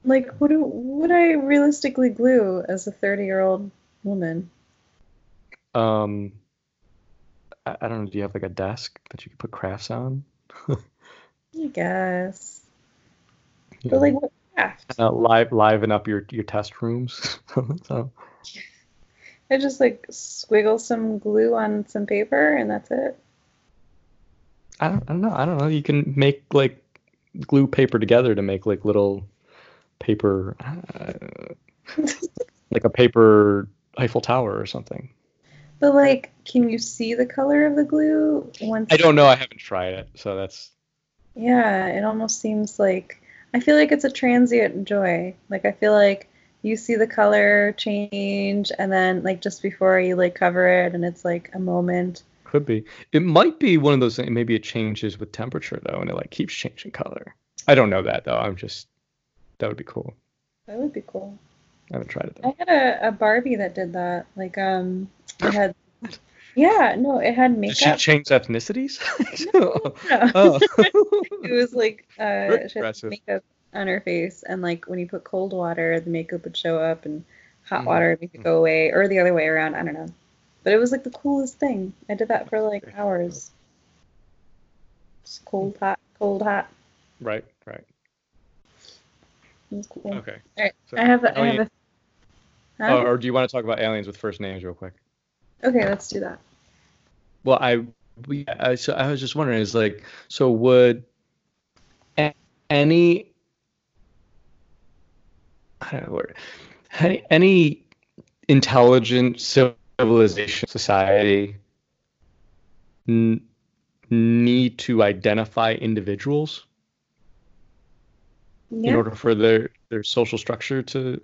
Like, what do, would I realistically glue as a 30 year old woman? Um, I, I don't know. Do you have like a desk that you could put crafts on? I guess. But, like, what craft? uh, live liven up your your test rooms. so I just, like, squiggle some glue on some paper and that's it. I don't, I don't know. I don't know. You can make like glue paper together to make like little paper, uh, like a paper Eiffel Tower or something. But like, can you see the color of the glue once? I don't know. I haven't tried it, so that's. Yeah, it almost seems like I feel like it's a transient joy. Like I feel like you see the color change, and then like just before you like cover it, and it's like a moment. Could be. It might be one of those things. Maybe it changes with temperature though, and it like keeps changing color. I don't know that though. I'm just. That would be cool. That would be cool. I haven't tried it though. I had a, a Barbie that did that. Like um, it had. Yeah, no, it had Did she makeup. change ethnicities? No. oh. it was like uh, Very she had impressive. makeup on her face, and like when you put cold water, the makeup would show up, and hot Mhm. water would make it go away, or the other way around. I don't know, but it was like the coolest thing. I did that for like hours. Just cold, hot, cold, hot. right, right. Cool. Okay. Alright, So, I have, a, I have a. Huh? oh, or do you want to talk about aliens with first names real quick? okay, let's do that. Well, I, we, I, so I was just wondering, is like, so would any, I don't know, word, any, any intelligent civilization society n- need to identify individuals in order for their their social structure to,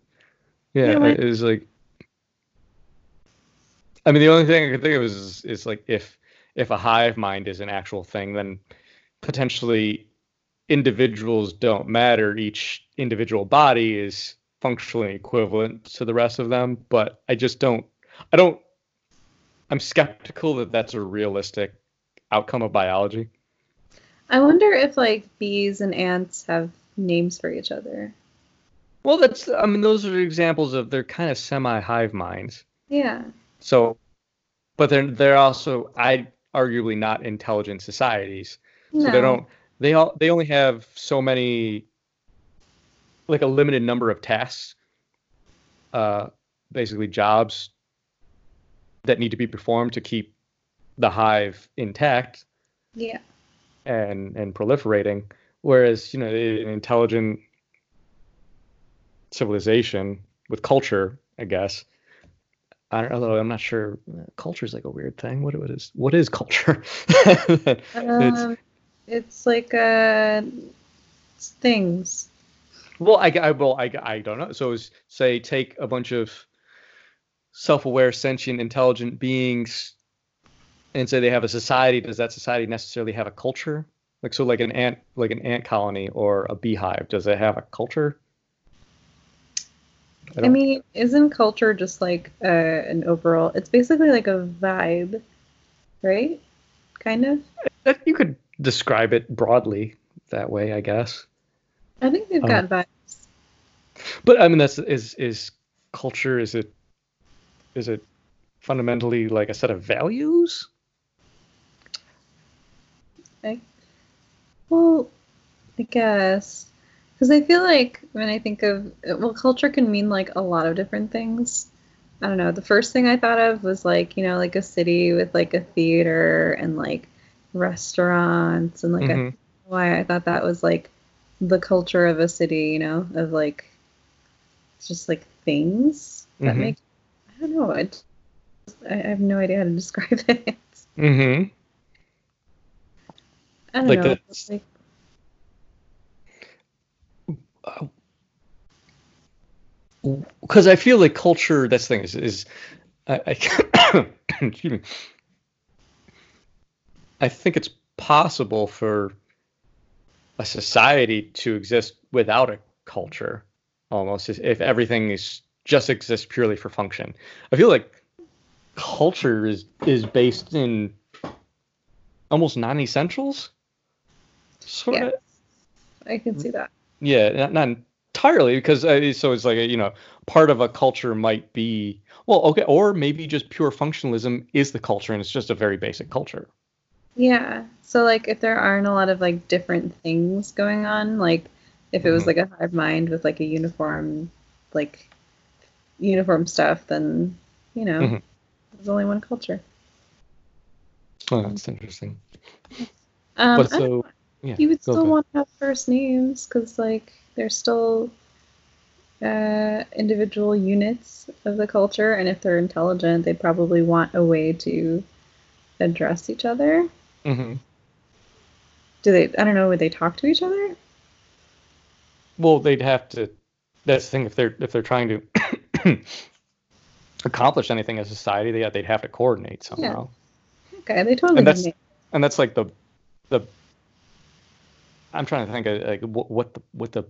yeah, Yeah, like- is like. I mean, the only thing I could think of is, is is like if if a hive mind is an actual thing, then potentially individuals don't matter. Each individual body is functionally equivalent to the rest of them, but I just don't. I don't. I'm skeptical that that's a realistic outcome of biology. I wonder if like bees and ants have names for each other. Well, that's. I mean, those are examples of they're kind of semi hive minds. Yeah. So, but they're they're also I arguably not intelligent societies. So they don't they all they only have so many like a limited number of tasks uh basically jobs that need to be performed to keep the hive intact Yeah. and and proliferating whereas you know an intelligent civilization with culture i guess I don't know. I'm not sure. Culture is like a weird thing. What what is what is culture? It's- Um, it's like uh, it's things. Well, I, I well, I, I don't know. So, say, take a bunch of self-aware, sentient, intelligent beings, and say they have a society. Does that society necessarily have a culture? Like, so, like an ant, like an ant colony or a beehive, does it have a culture? I, don't- mean, isn't culture just like uh, an overall? It's basically like a vibe, right? Kind of. you could describe it broadly that way, I guess. I think they've Um, got vibes. But I mean, that's is is culture? Is it is it fundamentally like a set of values? I, Well, I guess because I feel like when I think of well, culture can mean like a lot of different things. I don't know. The first thing I thought of was like you know like a city with like a theater and like restaurants and like a Mhm. why I thought that was like the culture of a city, you know, of like just like things that Mhm. make I don't know. It, I I have no idea how to describe it. Mm-hmm. I don't Like know. that's- Like, because I feel like culture. That's the thing is is I, I excuse me. I think it's possible for a society to exist without a culture, almost if- everything is just exists purely for function. I feel like culture is is based in almost non-essentials. Sort Yeah. of. I can see that. Yeah, not, not entirely because uh, so it's like a, you know part of a culture might be well okay or maybe just pure functionalism is the culture and it's just a very basic culture. Yeah. So like if there aren't a lot of like different things going on, like if it was Mhm. like a hive mind with like a uniform like uniform stuff, then you know, Mhm. there's only one culture. Oh, that's interesting. Um, but so yeah, you would still want to have first names because, like, they're still uh, individual units of the culture, and if they're intelligent, they probably want a way to address each other. Mhm. Do they? I don't know. Would they talk to each other? Well, they'd have to. That's the thing. If they're if they're trying to accomplish anything as a society, they they'd have to coordinate somehow. Okay, they totally. And that's- and that's like the the I'm trying to think of like what, what the what the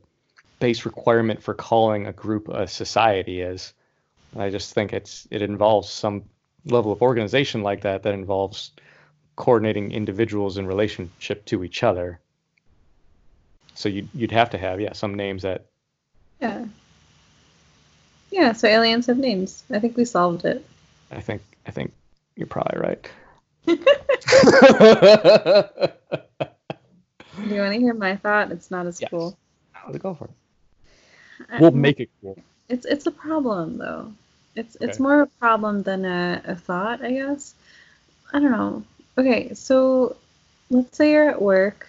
base requirement for calling a group a society is. And I just think it's it involves some level of organization like that that involves coordinating individuals in relationship to each other. So you'd you'd have to have yeah some names that Yeah. Yeah. So aliens have names. I think we solved it. I think I think you're probably right. Do you want to hear my thought? It's not as Yes. cool. Let's go for it. I- We'll make it cool. It's it's a problem though. It's it's more of a problem than a, a thought, I guess. I don't know. Okay, so let's say you're at work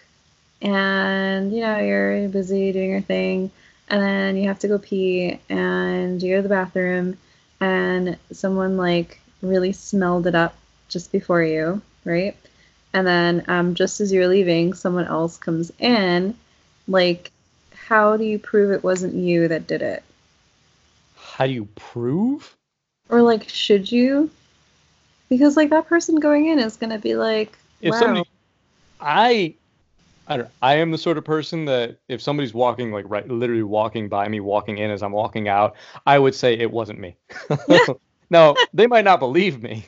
and you know you're busy doing your thing and then you have to go pee and you go to the bathroom and someone like really smelled it up just before you, right? And then um, just as you're leaving, someone else comes in. Like, how do you prove it wasn't you that did it? How do you prove? Or like, should you? Because like that person going in is gonna be like, if wow, somebody i i don't i am the sort of person that if somebody's walking like right literally walking by me walking in as i'm walking out i would say it wasn't me. Now they might not believe me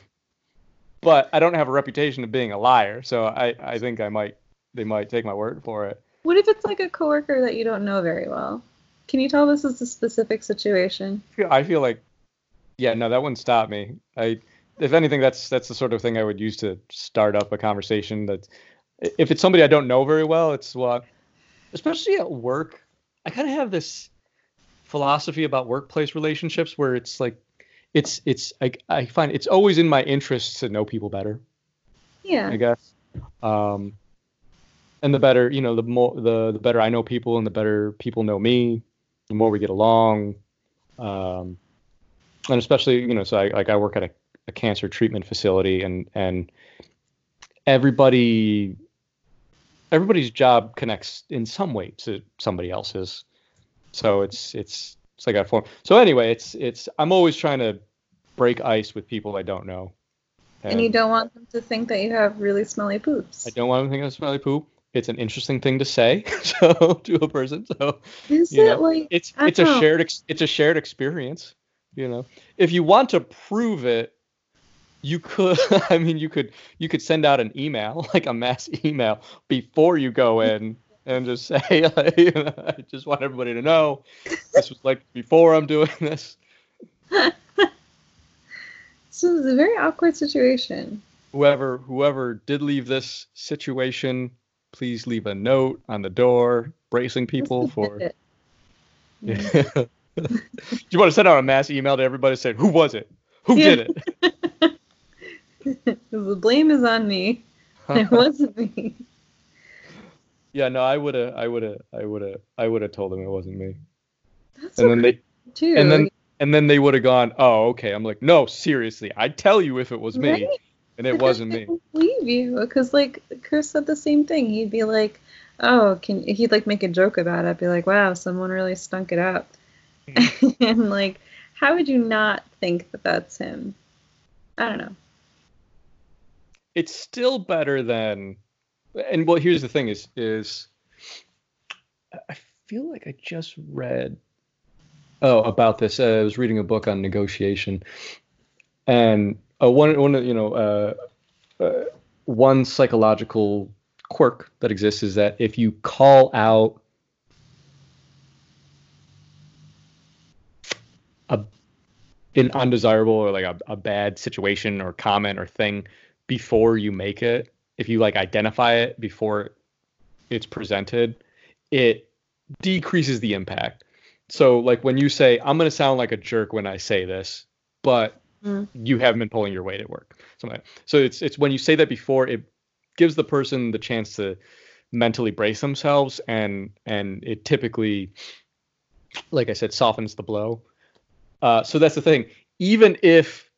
but i don't have a reputation of being a liar so i i think i might they might take my word for it. What if it's like a coworker that you don't know very well? Can you tell this is a specific situation? I feel like yeah no that wouldn't stop me. I if anything that's that's the sort of thing i would use to start up a conversation that if it's somebody i don't know very well it's well especially at work i kind of have this philosophy about workplace relationships where it's like it's it's I, I find it's always in my interest to know people better Yeah. i guess um and the better you know the more the the better i know people and the better people know me the more we get along um and especially you know so i like i work at a, a cancer treatment facility and and everybody everybody's job connects in some way to somebody else's so it's it's it's like a form so anyway it's it's i'm always trying to break ice with people i don't know And you don't want them to think that you have really smelly poops. I don't want them to think of smelly poop. It's an interesting thing to say so to a person. So Is you it know, like it's it's a know. shared ex- it's a shared experience. You know, if you want to prove it, you could. I mean, you could you could send out an email, like a mass email, before you go in and just say, like, you know, I just want everybody to know this was like before I'm doing this. So it's a very awkward situation. Whoever whoever did leave this situation, please leave a note on the door, bracing people for. Yeah. Do you want to send out a mass email to everybody saying who was it? Who Yeah. did it? the blame is on me. It wasn't me. yeah, no, I would have, I would have, I would have, I would have told them it wasn't me. That's And then they, too. and then, and then they would have gone, oh, okay. I'm like, no, seriously, I'd tell you if it was me, Right? and it wasn't me. believe you because like Chris said the same thing. He'd be like, "Oh, can?" He'd like make a joke about it. Be like, "Wow, someone really stunk it up," hmm. and like, how would you not think that that's him? I don't know. It's still better than, and well, here's the thing: is is I feel like I just read oh about this. Uh, I was reading a book on negotiation, and uh, one one you know uh, uh, one psychological quirk that exists is that if you call out a an undesirable or like a, a bad situation or comment or thing before you make it if you like identify it before it's presented it decreases the impact. So like when you say i'm going to sound like a jerk when i say this but Mm. you haven't been pulling your weight at work something so it's it's when you say that before it gives the person the chance to mentally brace themselves and and it typically like i said softens the blow. Uh, so that's the thing. Even if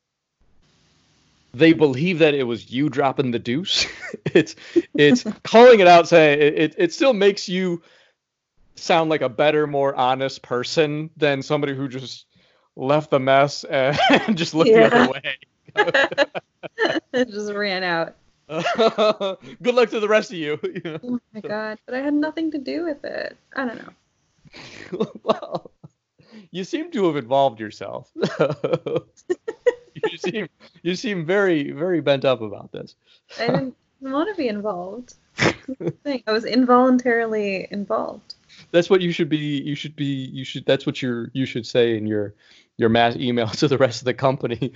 they believe that it was you dropping the deuce it's it's calling it out saying it, it, it still makes you sound like a better more honest person than somebody who just left the mess and just looked the other way it just ran out good luck to the rest of you. you? Oh my god! But I had nothing to do with it. I don't know. well, you seem to have involved yourself. you seem you seem very very bent up about this. I didn't want to be involved. thing. I was involuntarily involved. That's what you should be. You should be. You should. That's what you're. You should say in your your mass email to the rest of the company.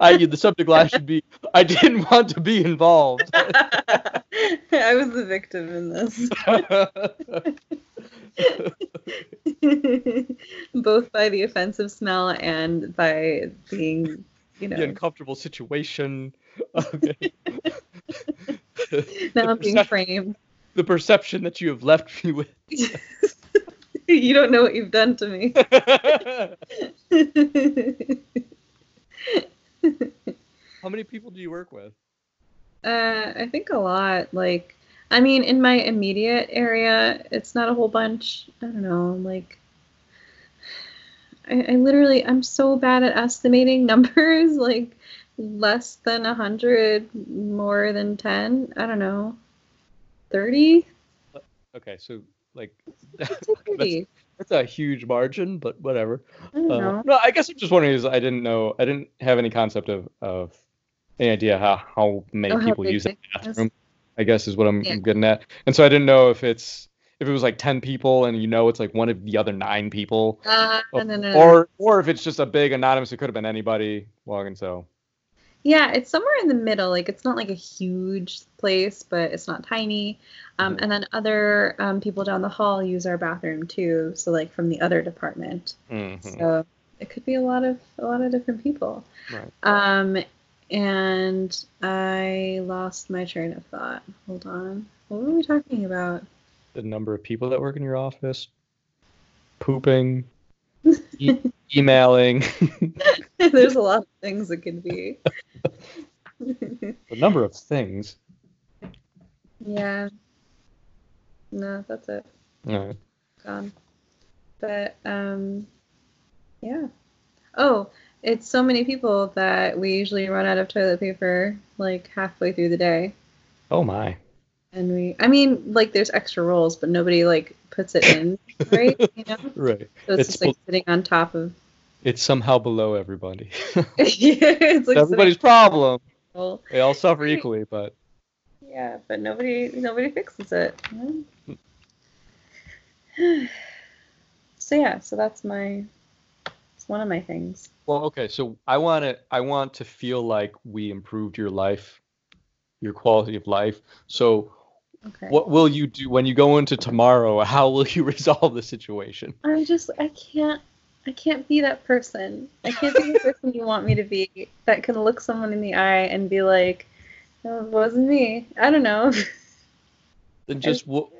I the subject line should be I didn't want to be involved. I was the victim in this. Both by the offensive smell and by being, you know, the uncomfortable situation. Okay. now I'm being framed. The perception that you have left me with. you don't know what you've done to me. How many people do you work with? Uh, I think a lot. Like, I mean, in my immediate area, it's not a whole bunch. I don't know. Like, I, I literally, I'm so bad at estimating numbers. Like, less than a hundred, more than ten. I don't know. Thirty. Okay, so like that's, that's, a huge margin, but whatever. I uh, no, I guess I'm just wondering is I didn't know I didn't have any concept of of any idea how how many oh, people use the bathroom. I guess is what I'm, yeah. getting at, and so I didn't know if it's if it was like 10 people and you know it's like one of the other nine people uh, no, no, no, or or if it's just a big anonymous it could have been anybody logging so yeah, it's somewhere in the middle. Like it's not like a huge place, but it's not tiny. Um, mm-hmm. and then other um, people down the hall use our bathroom too. So like from the other department. Mm-hmm. So it could be a lot of a lot of different people. Right. Um, and I lost my train of thought. Hold on. What were we talking about? The number of people that work in your office. Pooping. e- emailing. There's a lot of things it could be. the number of things. Yeah. No, that's it. All right. Gone. But um, yeah. Oh, it's so many people that we usually run out of toilet paper like halfway through the day. Oh my. And we, I mean, like there's extra rolls, but nobody like puts it in, right? You know. Right. So it's, it's just like sitting on top of it's somehow below everybody. yeah, it's like everybody's problem. They all suffer equally, but yeah, but nobody nobody fixes it. Mm. so yeah, so that's my one of my things. Well, okay, so I want to I want to feel like we improved your life, your quality of life. So Okay. What will you do when you go into tomorrow? How will you resolve the situation? I'm just I can't I can't be that person. I can't be the person you want me to be that can look someone in the eye and be like, oh, it wasn't me. I don't know. Then just wh-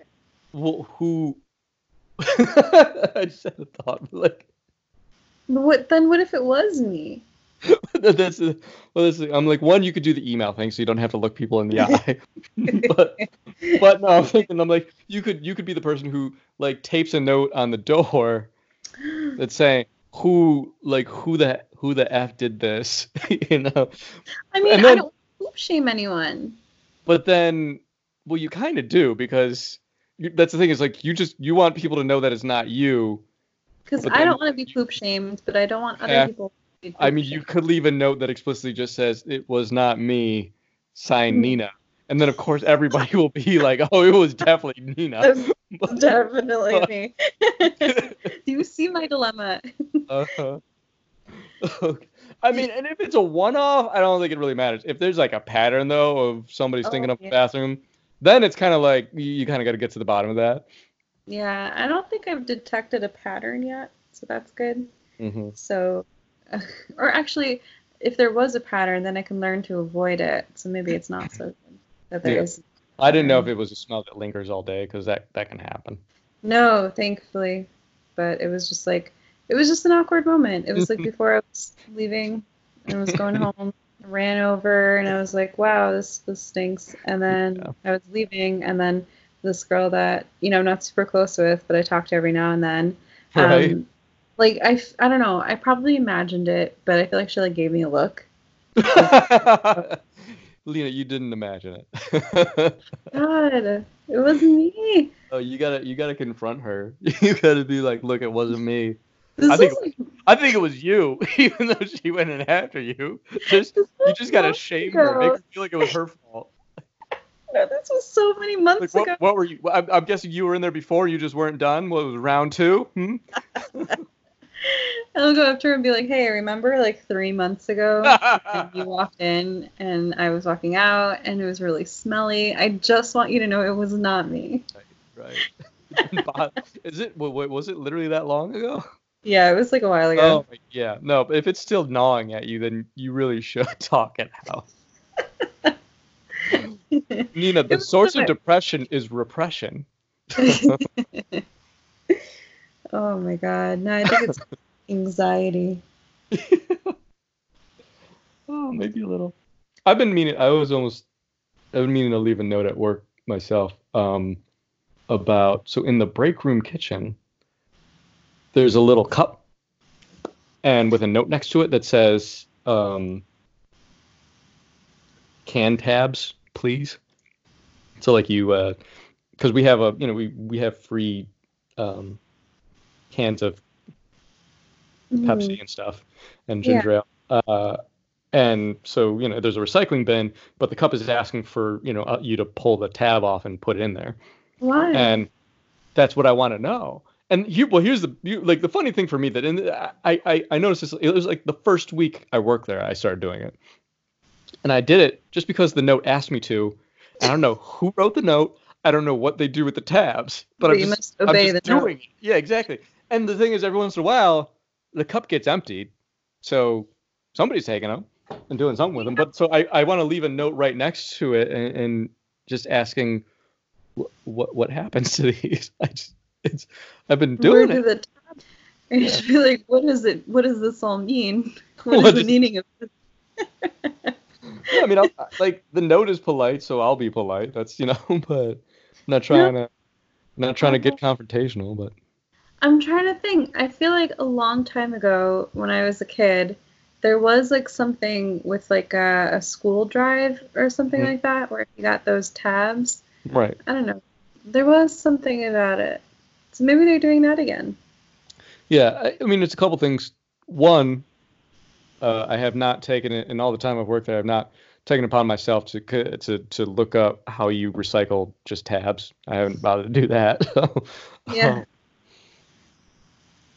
wh- who? I just had a thought, but like. What then? What if it was me? that's well. That's a, I'm like one. You could do the email thing, so you don't have to look people in the eye. but but no, I'm thinking. I'm like you could you could be the person who like tapes a note on the door that's saying who like who the who the f did this you know i mean then, i don't shame anyone but then well you kind of do because you, that's the thing is like you just you want people to know that it's not you because i don't want to be poop shamed but i don't want other yeah, people i mean you could leave a note that explicitly just says it was not me sign mm-hmm. nina and then of course everybody will be like oh it was definitely nina definitely me. Do you see my dilemma? uh-huh. Okay. I mean, and if it's a one-off, I don't think it really matters. If there's like a pattern though of somebody stinking oh, up yeah. the bathroom, then it's kind of like you, you kind of got to get to the bottom of that. Yeah, I don't think I've detected a pattern yet, so that's good. Mm-hmm. So, uh, or actually, if there was a pattern, then I can learn to avoid it. So maybe it's not so good. that there Yeah. is- I didn't know if it was a smell that lingers all day because that that can happen. No, thankfully. But it was just like it was just an awkward moment. It was like before I was leaving and I was going home. I ran over and I was like, wow, this this stinks. And then Yeah. I was leaving and then this girl that, you know, I'm not super close with, but I talk to every now and then. Right. Um, like I, I don't know. I probably imagined it, but I feel like she like gave me a look. Lena, you didn't imagine it. God, it wasn't me. oh, you gotta you gotta confront her. You gotta be like, look, it wasn't me. This I think- was, I think it was you, even though she went in after you. Just you just gotta shame her, make her feel like it was her fault. This was so many months Like, ago. what, what were you? I'm, I'm guessing you were in there before. You just weren't done. What was round two? Hmm? I'll go up to her and be like, "Hey, remember like three months ago, you walked in, and I was walking out, and it was really smelly. I just want you to know it was not me. right. Bob, Is it? wa- wa- Was it literally that long ago? Yeah, it was like a while ago. Oh, yeah. No, but if it's still gnawing at you, then you really should talk it out. Nina, the source so of depression is repression. oh my god, no, I think it's anxiety. Oh, maybe a little. I've been meaning. I was almost. I've been meaning to leave a note at work myself. Um, about so in the break room kitchen, there's a little cup, and with a note next to it that says, um, "Can tabs, please." So like you, because we have a, you know, we we have free, um, cans of Pepsi and stuff and Yeah. ginger ale. Uh, and so you know, there's a recycling bin, but the cup is asking for you know uh, you to pull the tab off and put it in there, Why? and that's what I want to know. And here, well, here's the you, like the funny thing for me that in the, I, I I noticed this. It was like the first week I worked there, I started doing it, and I did it just because the note asked me to. And I don't know who wrote the note. I don't know what they do with the tabs, but, But I'm you just, must obey I'm just the note. doing it. Yeah, exactly. And the thing is, every once in a while, the cup gets emptied, so somebody's taking them and doing something with them. But so I, I want to leave a note right next to it and, and just asking what, what what happens to these. I just it's I've been Where doing do it. the tab- And you should be like, what is it? What does this all mean? What What is the meaning of this? Yeah, I mean, I'll, like the note is polite, so I'll be polite. That's you know, but I'm not trying to not trying to get confrontational, but I'm trying to think. I feel like a long time ago, when I was a kid, there was like something with like a, a school drive or something Mhm. like that, where you got those tabs. right. I don't know. There was something about it. So maybe they're doing that again. Yeah, I, I mean, it's a couple things. One, uh, I have not taken it, in all the time I've worked there, I've not taken it upon myself to to to look up how you recycle just tabs. I haven't bothered to do that. Yeah.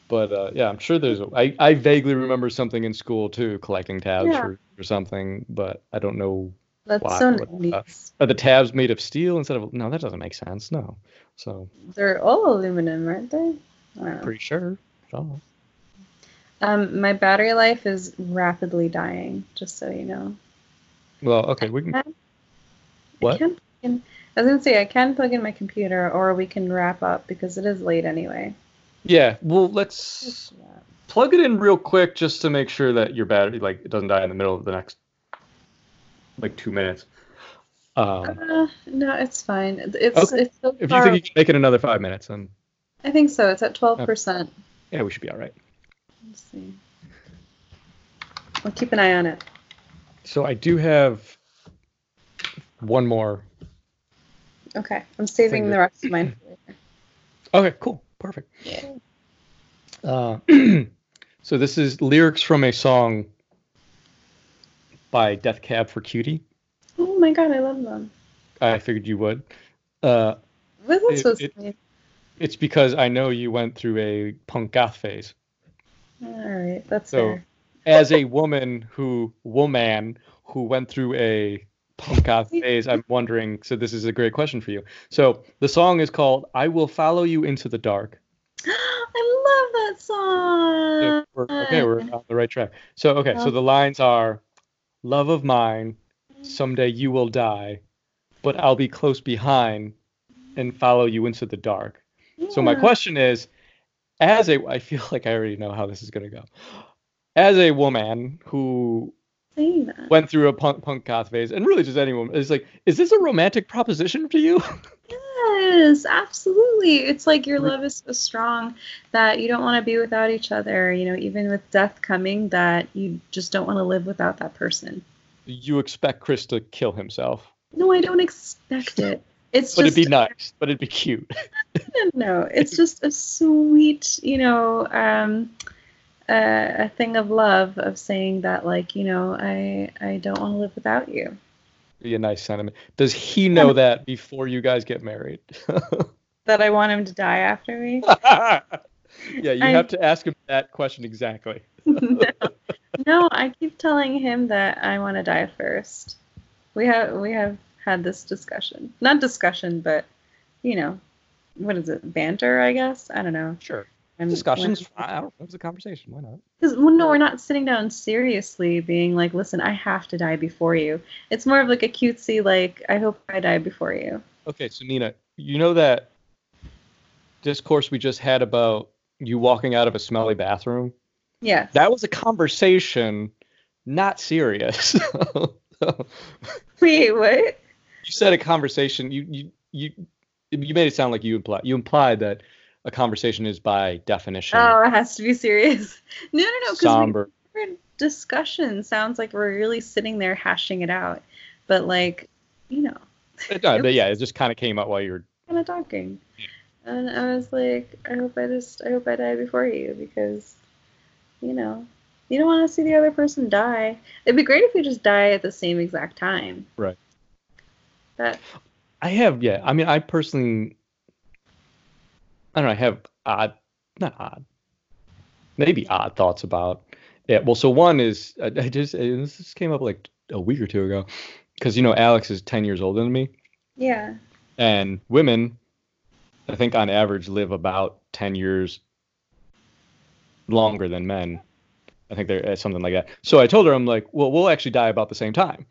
but uh, yeah, I'm sure there's. A, I I vaguely remember something in school too, collecting tabs Yeah. for, for something, but I don't know. That's Wow, so what the- 90s. Are the tabs made of steel instead of? No, that doesn't make sense. No. So They're all aluminum, aren't they? I don't know. pretty sure. Um, my battery life is rapidly dying, just so you know. Well, okay, we can. I What? can plug in, I was gonna say I can plug in my computer, or we can wrap up because it is late anyway. Yeah. Well, let's. plug it in real quick just to make sure that your battery like it doesn't die in the middle of the next like two minutes. Um, Uh, no, it's fine. It's Okay. it's so if you think you can make it another five minutes, then I think so. It's at twelve percent. yeah, we should be all right. Let's see. I'll keep an eye on it. So I do have one more. Okay, I'm saving the rest of mine for later. Okay, cool, perfect. Uh, so this is lyrics from a song by Death Cab for Cutie. Oh my god, I love them. I figured you would. Uh, It- it- it's because I know you went through a punk goth phase. All right, that's So- fair. as a woman who woman who went through a punk goth phase, I'm wondering. So this is a great question for you. So the song is called "I Will Follow You Into the Dark." I love that song. So we're, okay, we're on the right track. So okay, so oh. the lines are, "Love of mine, someday you will die. but I'll be close behind and follow you into the dark. So my question is, as a, I feel like I already know how this is gonna go. As a woman who went through a punk punk goth phase, and really just anyone is like, is this a romantic proposition to you? Yes, absolutely. It's like your love is so strong that you don't want to be without each other. You know, even with death coming, that you just don't want to live without that person. you expect Chris to kill himself, No, I don't expect it. It's but just it'd be nice, but it'd be cute. no, it's just a sweet, you know, um, uh, a thing of love of saying that, like, you know, I I don't want to live without you. be a nice sentiment. Does he know that before you guys get married? That I want him to die after me. yeah, you I- have to ask him that question exactly. no. no, I keep telling him that I want to die first. We have we have had this discussion. Not discussion, but you know, what is it? Banter, I guess. I don't know. Sure. And Discussions. when- I don't know. It's a conversation. Why not? Because well, no, we're not sitting down seriously, being like, "Listen, I have to die before you." It's more of like a cutesy, like, "I hope I die before you." Okay, so Nina, you know that discourse we just had about you walking out of a smelly bathroom? Yes. That was a conversation, not serious. So, Wait, what? You said a conversation. You you you you made it sound like you implied you implied that a conversation is by definition Oh, it has to be serious. No, no, no. Because somber. discussion sounds like we're really sitting there hashing it out, but like, you know, No, but yeah, it just kind of came out while you were. kind of talking. yeah. And I was like, I hope I just, I hope I die before you because, you know, you don't want to see the other person die. It'd be great if we just die at the same exact time. Right. That I have, yeah. I mean, I personally, I don't know. I have odd, not odd, maybe odd thoughts about it. Well, so one is I, I just this just came up like a week or two ago, because you know Alex is ten years older than me, yeah. and women, I think on average live about ten years longer than men. I think they're uh, something like that. So I told her, I'm like, well, we'll actually die about the same time,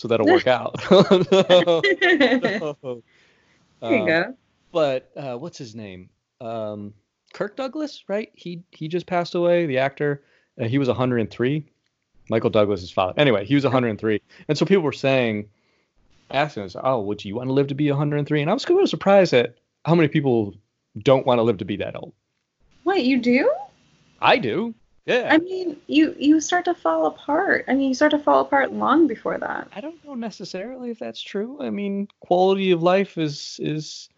so that'll work out. there you Um, go. but uh, what's his name? Um, Kirk Douglas, right? He he just passed away. The actor. Uh, he was 103. Michael Douglas's father. Anyway, he was 103, and so people were saying, asking us, "Oh, would you want to live to be 103?" And I was kind of surprised at how many people don't want to live to be that old. What you do? I do. Yeah. I mean, you you start to fall apart. I mean, you start to fall apart long before that. I don't know necessarily if that's true. I mean, quality of life is is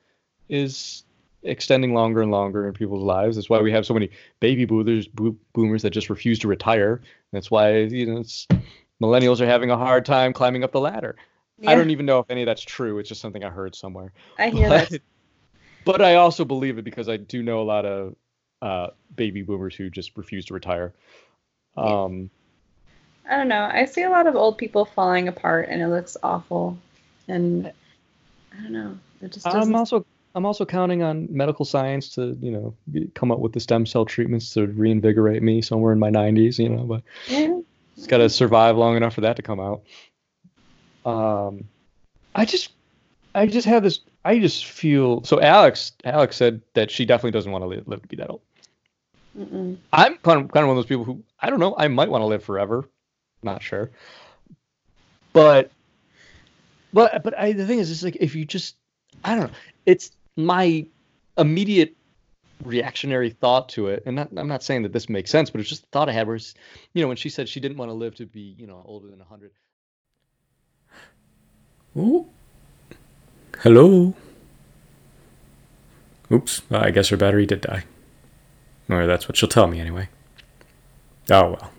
is extending longer and longer in people's lives. That's why we have so many baby boomers boomers that just refuse to retire. That's why you know it's, millennials are having a hard time climbing up the ladder. I don't even know if any of that's true. It's just something I heard somewhere. I hear that. But, but I also believe it because I do know a lot of uh, baby boomers who just refuse to retire. Um, I don't know. I see a lot of old people falling apart, and it looks awful. And I don't know. It just doesn't. I'm also I'm also counting on medical science to you know come up with the stem cell treatments to reinvigorate me somewhere in my 90s. You know, but yeah. it's got to survive long enough for that to come out. Um, I just I just have this. I just feel so. Alex Alex said that she definitely doesn't want to live, live to be that old. Mm-mm. I'm kind of kind of one of those people who I don't know. I might want to live forever. Not sure. But but but I, the thing is, it's like if you just I don't know. It's my immediate reactionary thought to it, and not, I'm not saying that this makes sense, but it's just a thought I had. Where you know, when she said she didn't want to live to be you know older than hundred. Ooh. Hello. Oops. I guess her battery did die. Or that's what she'll tell me anyway. Oh well.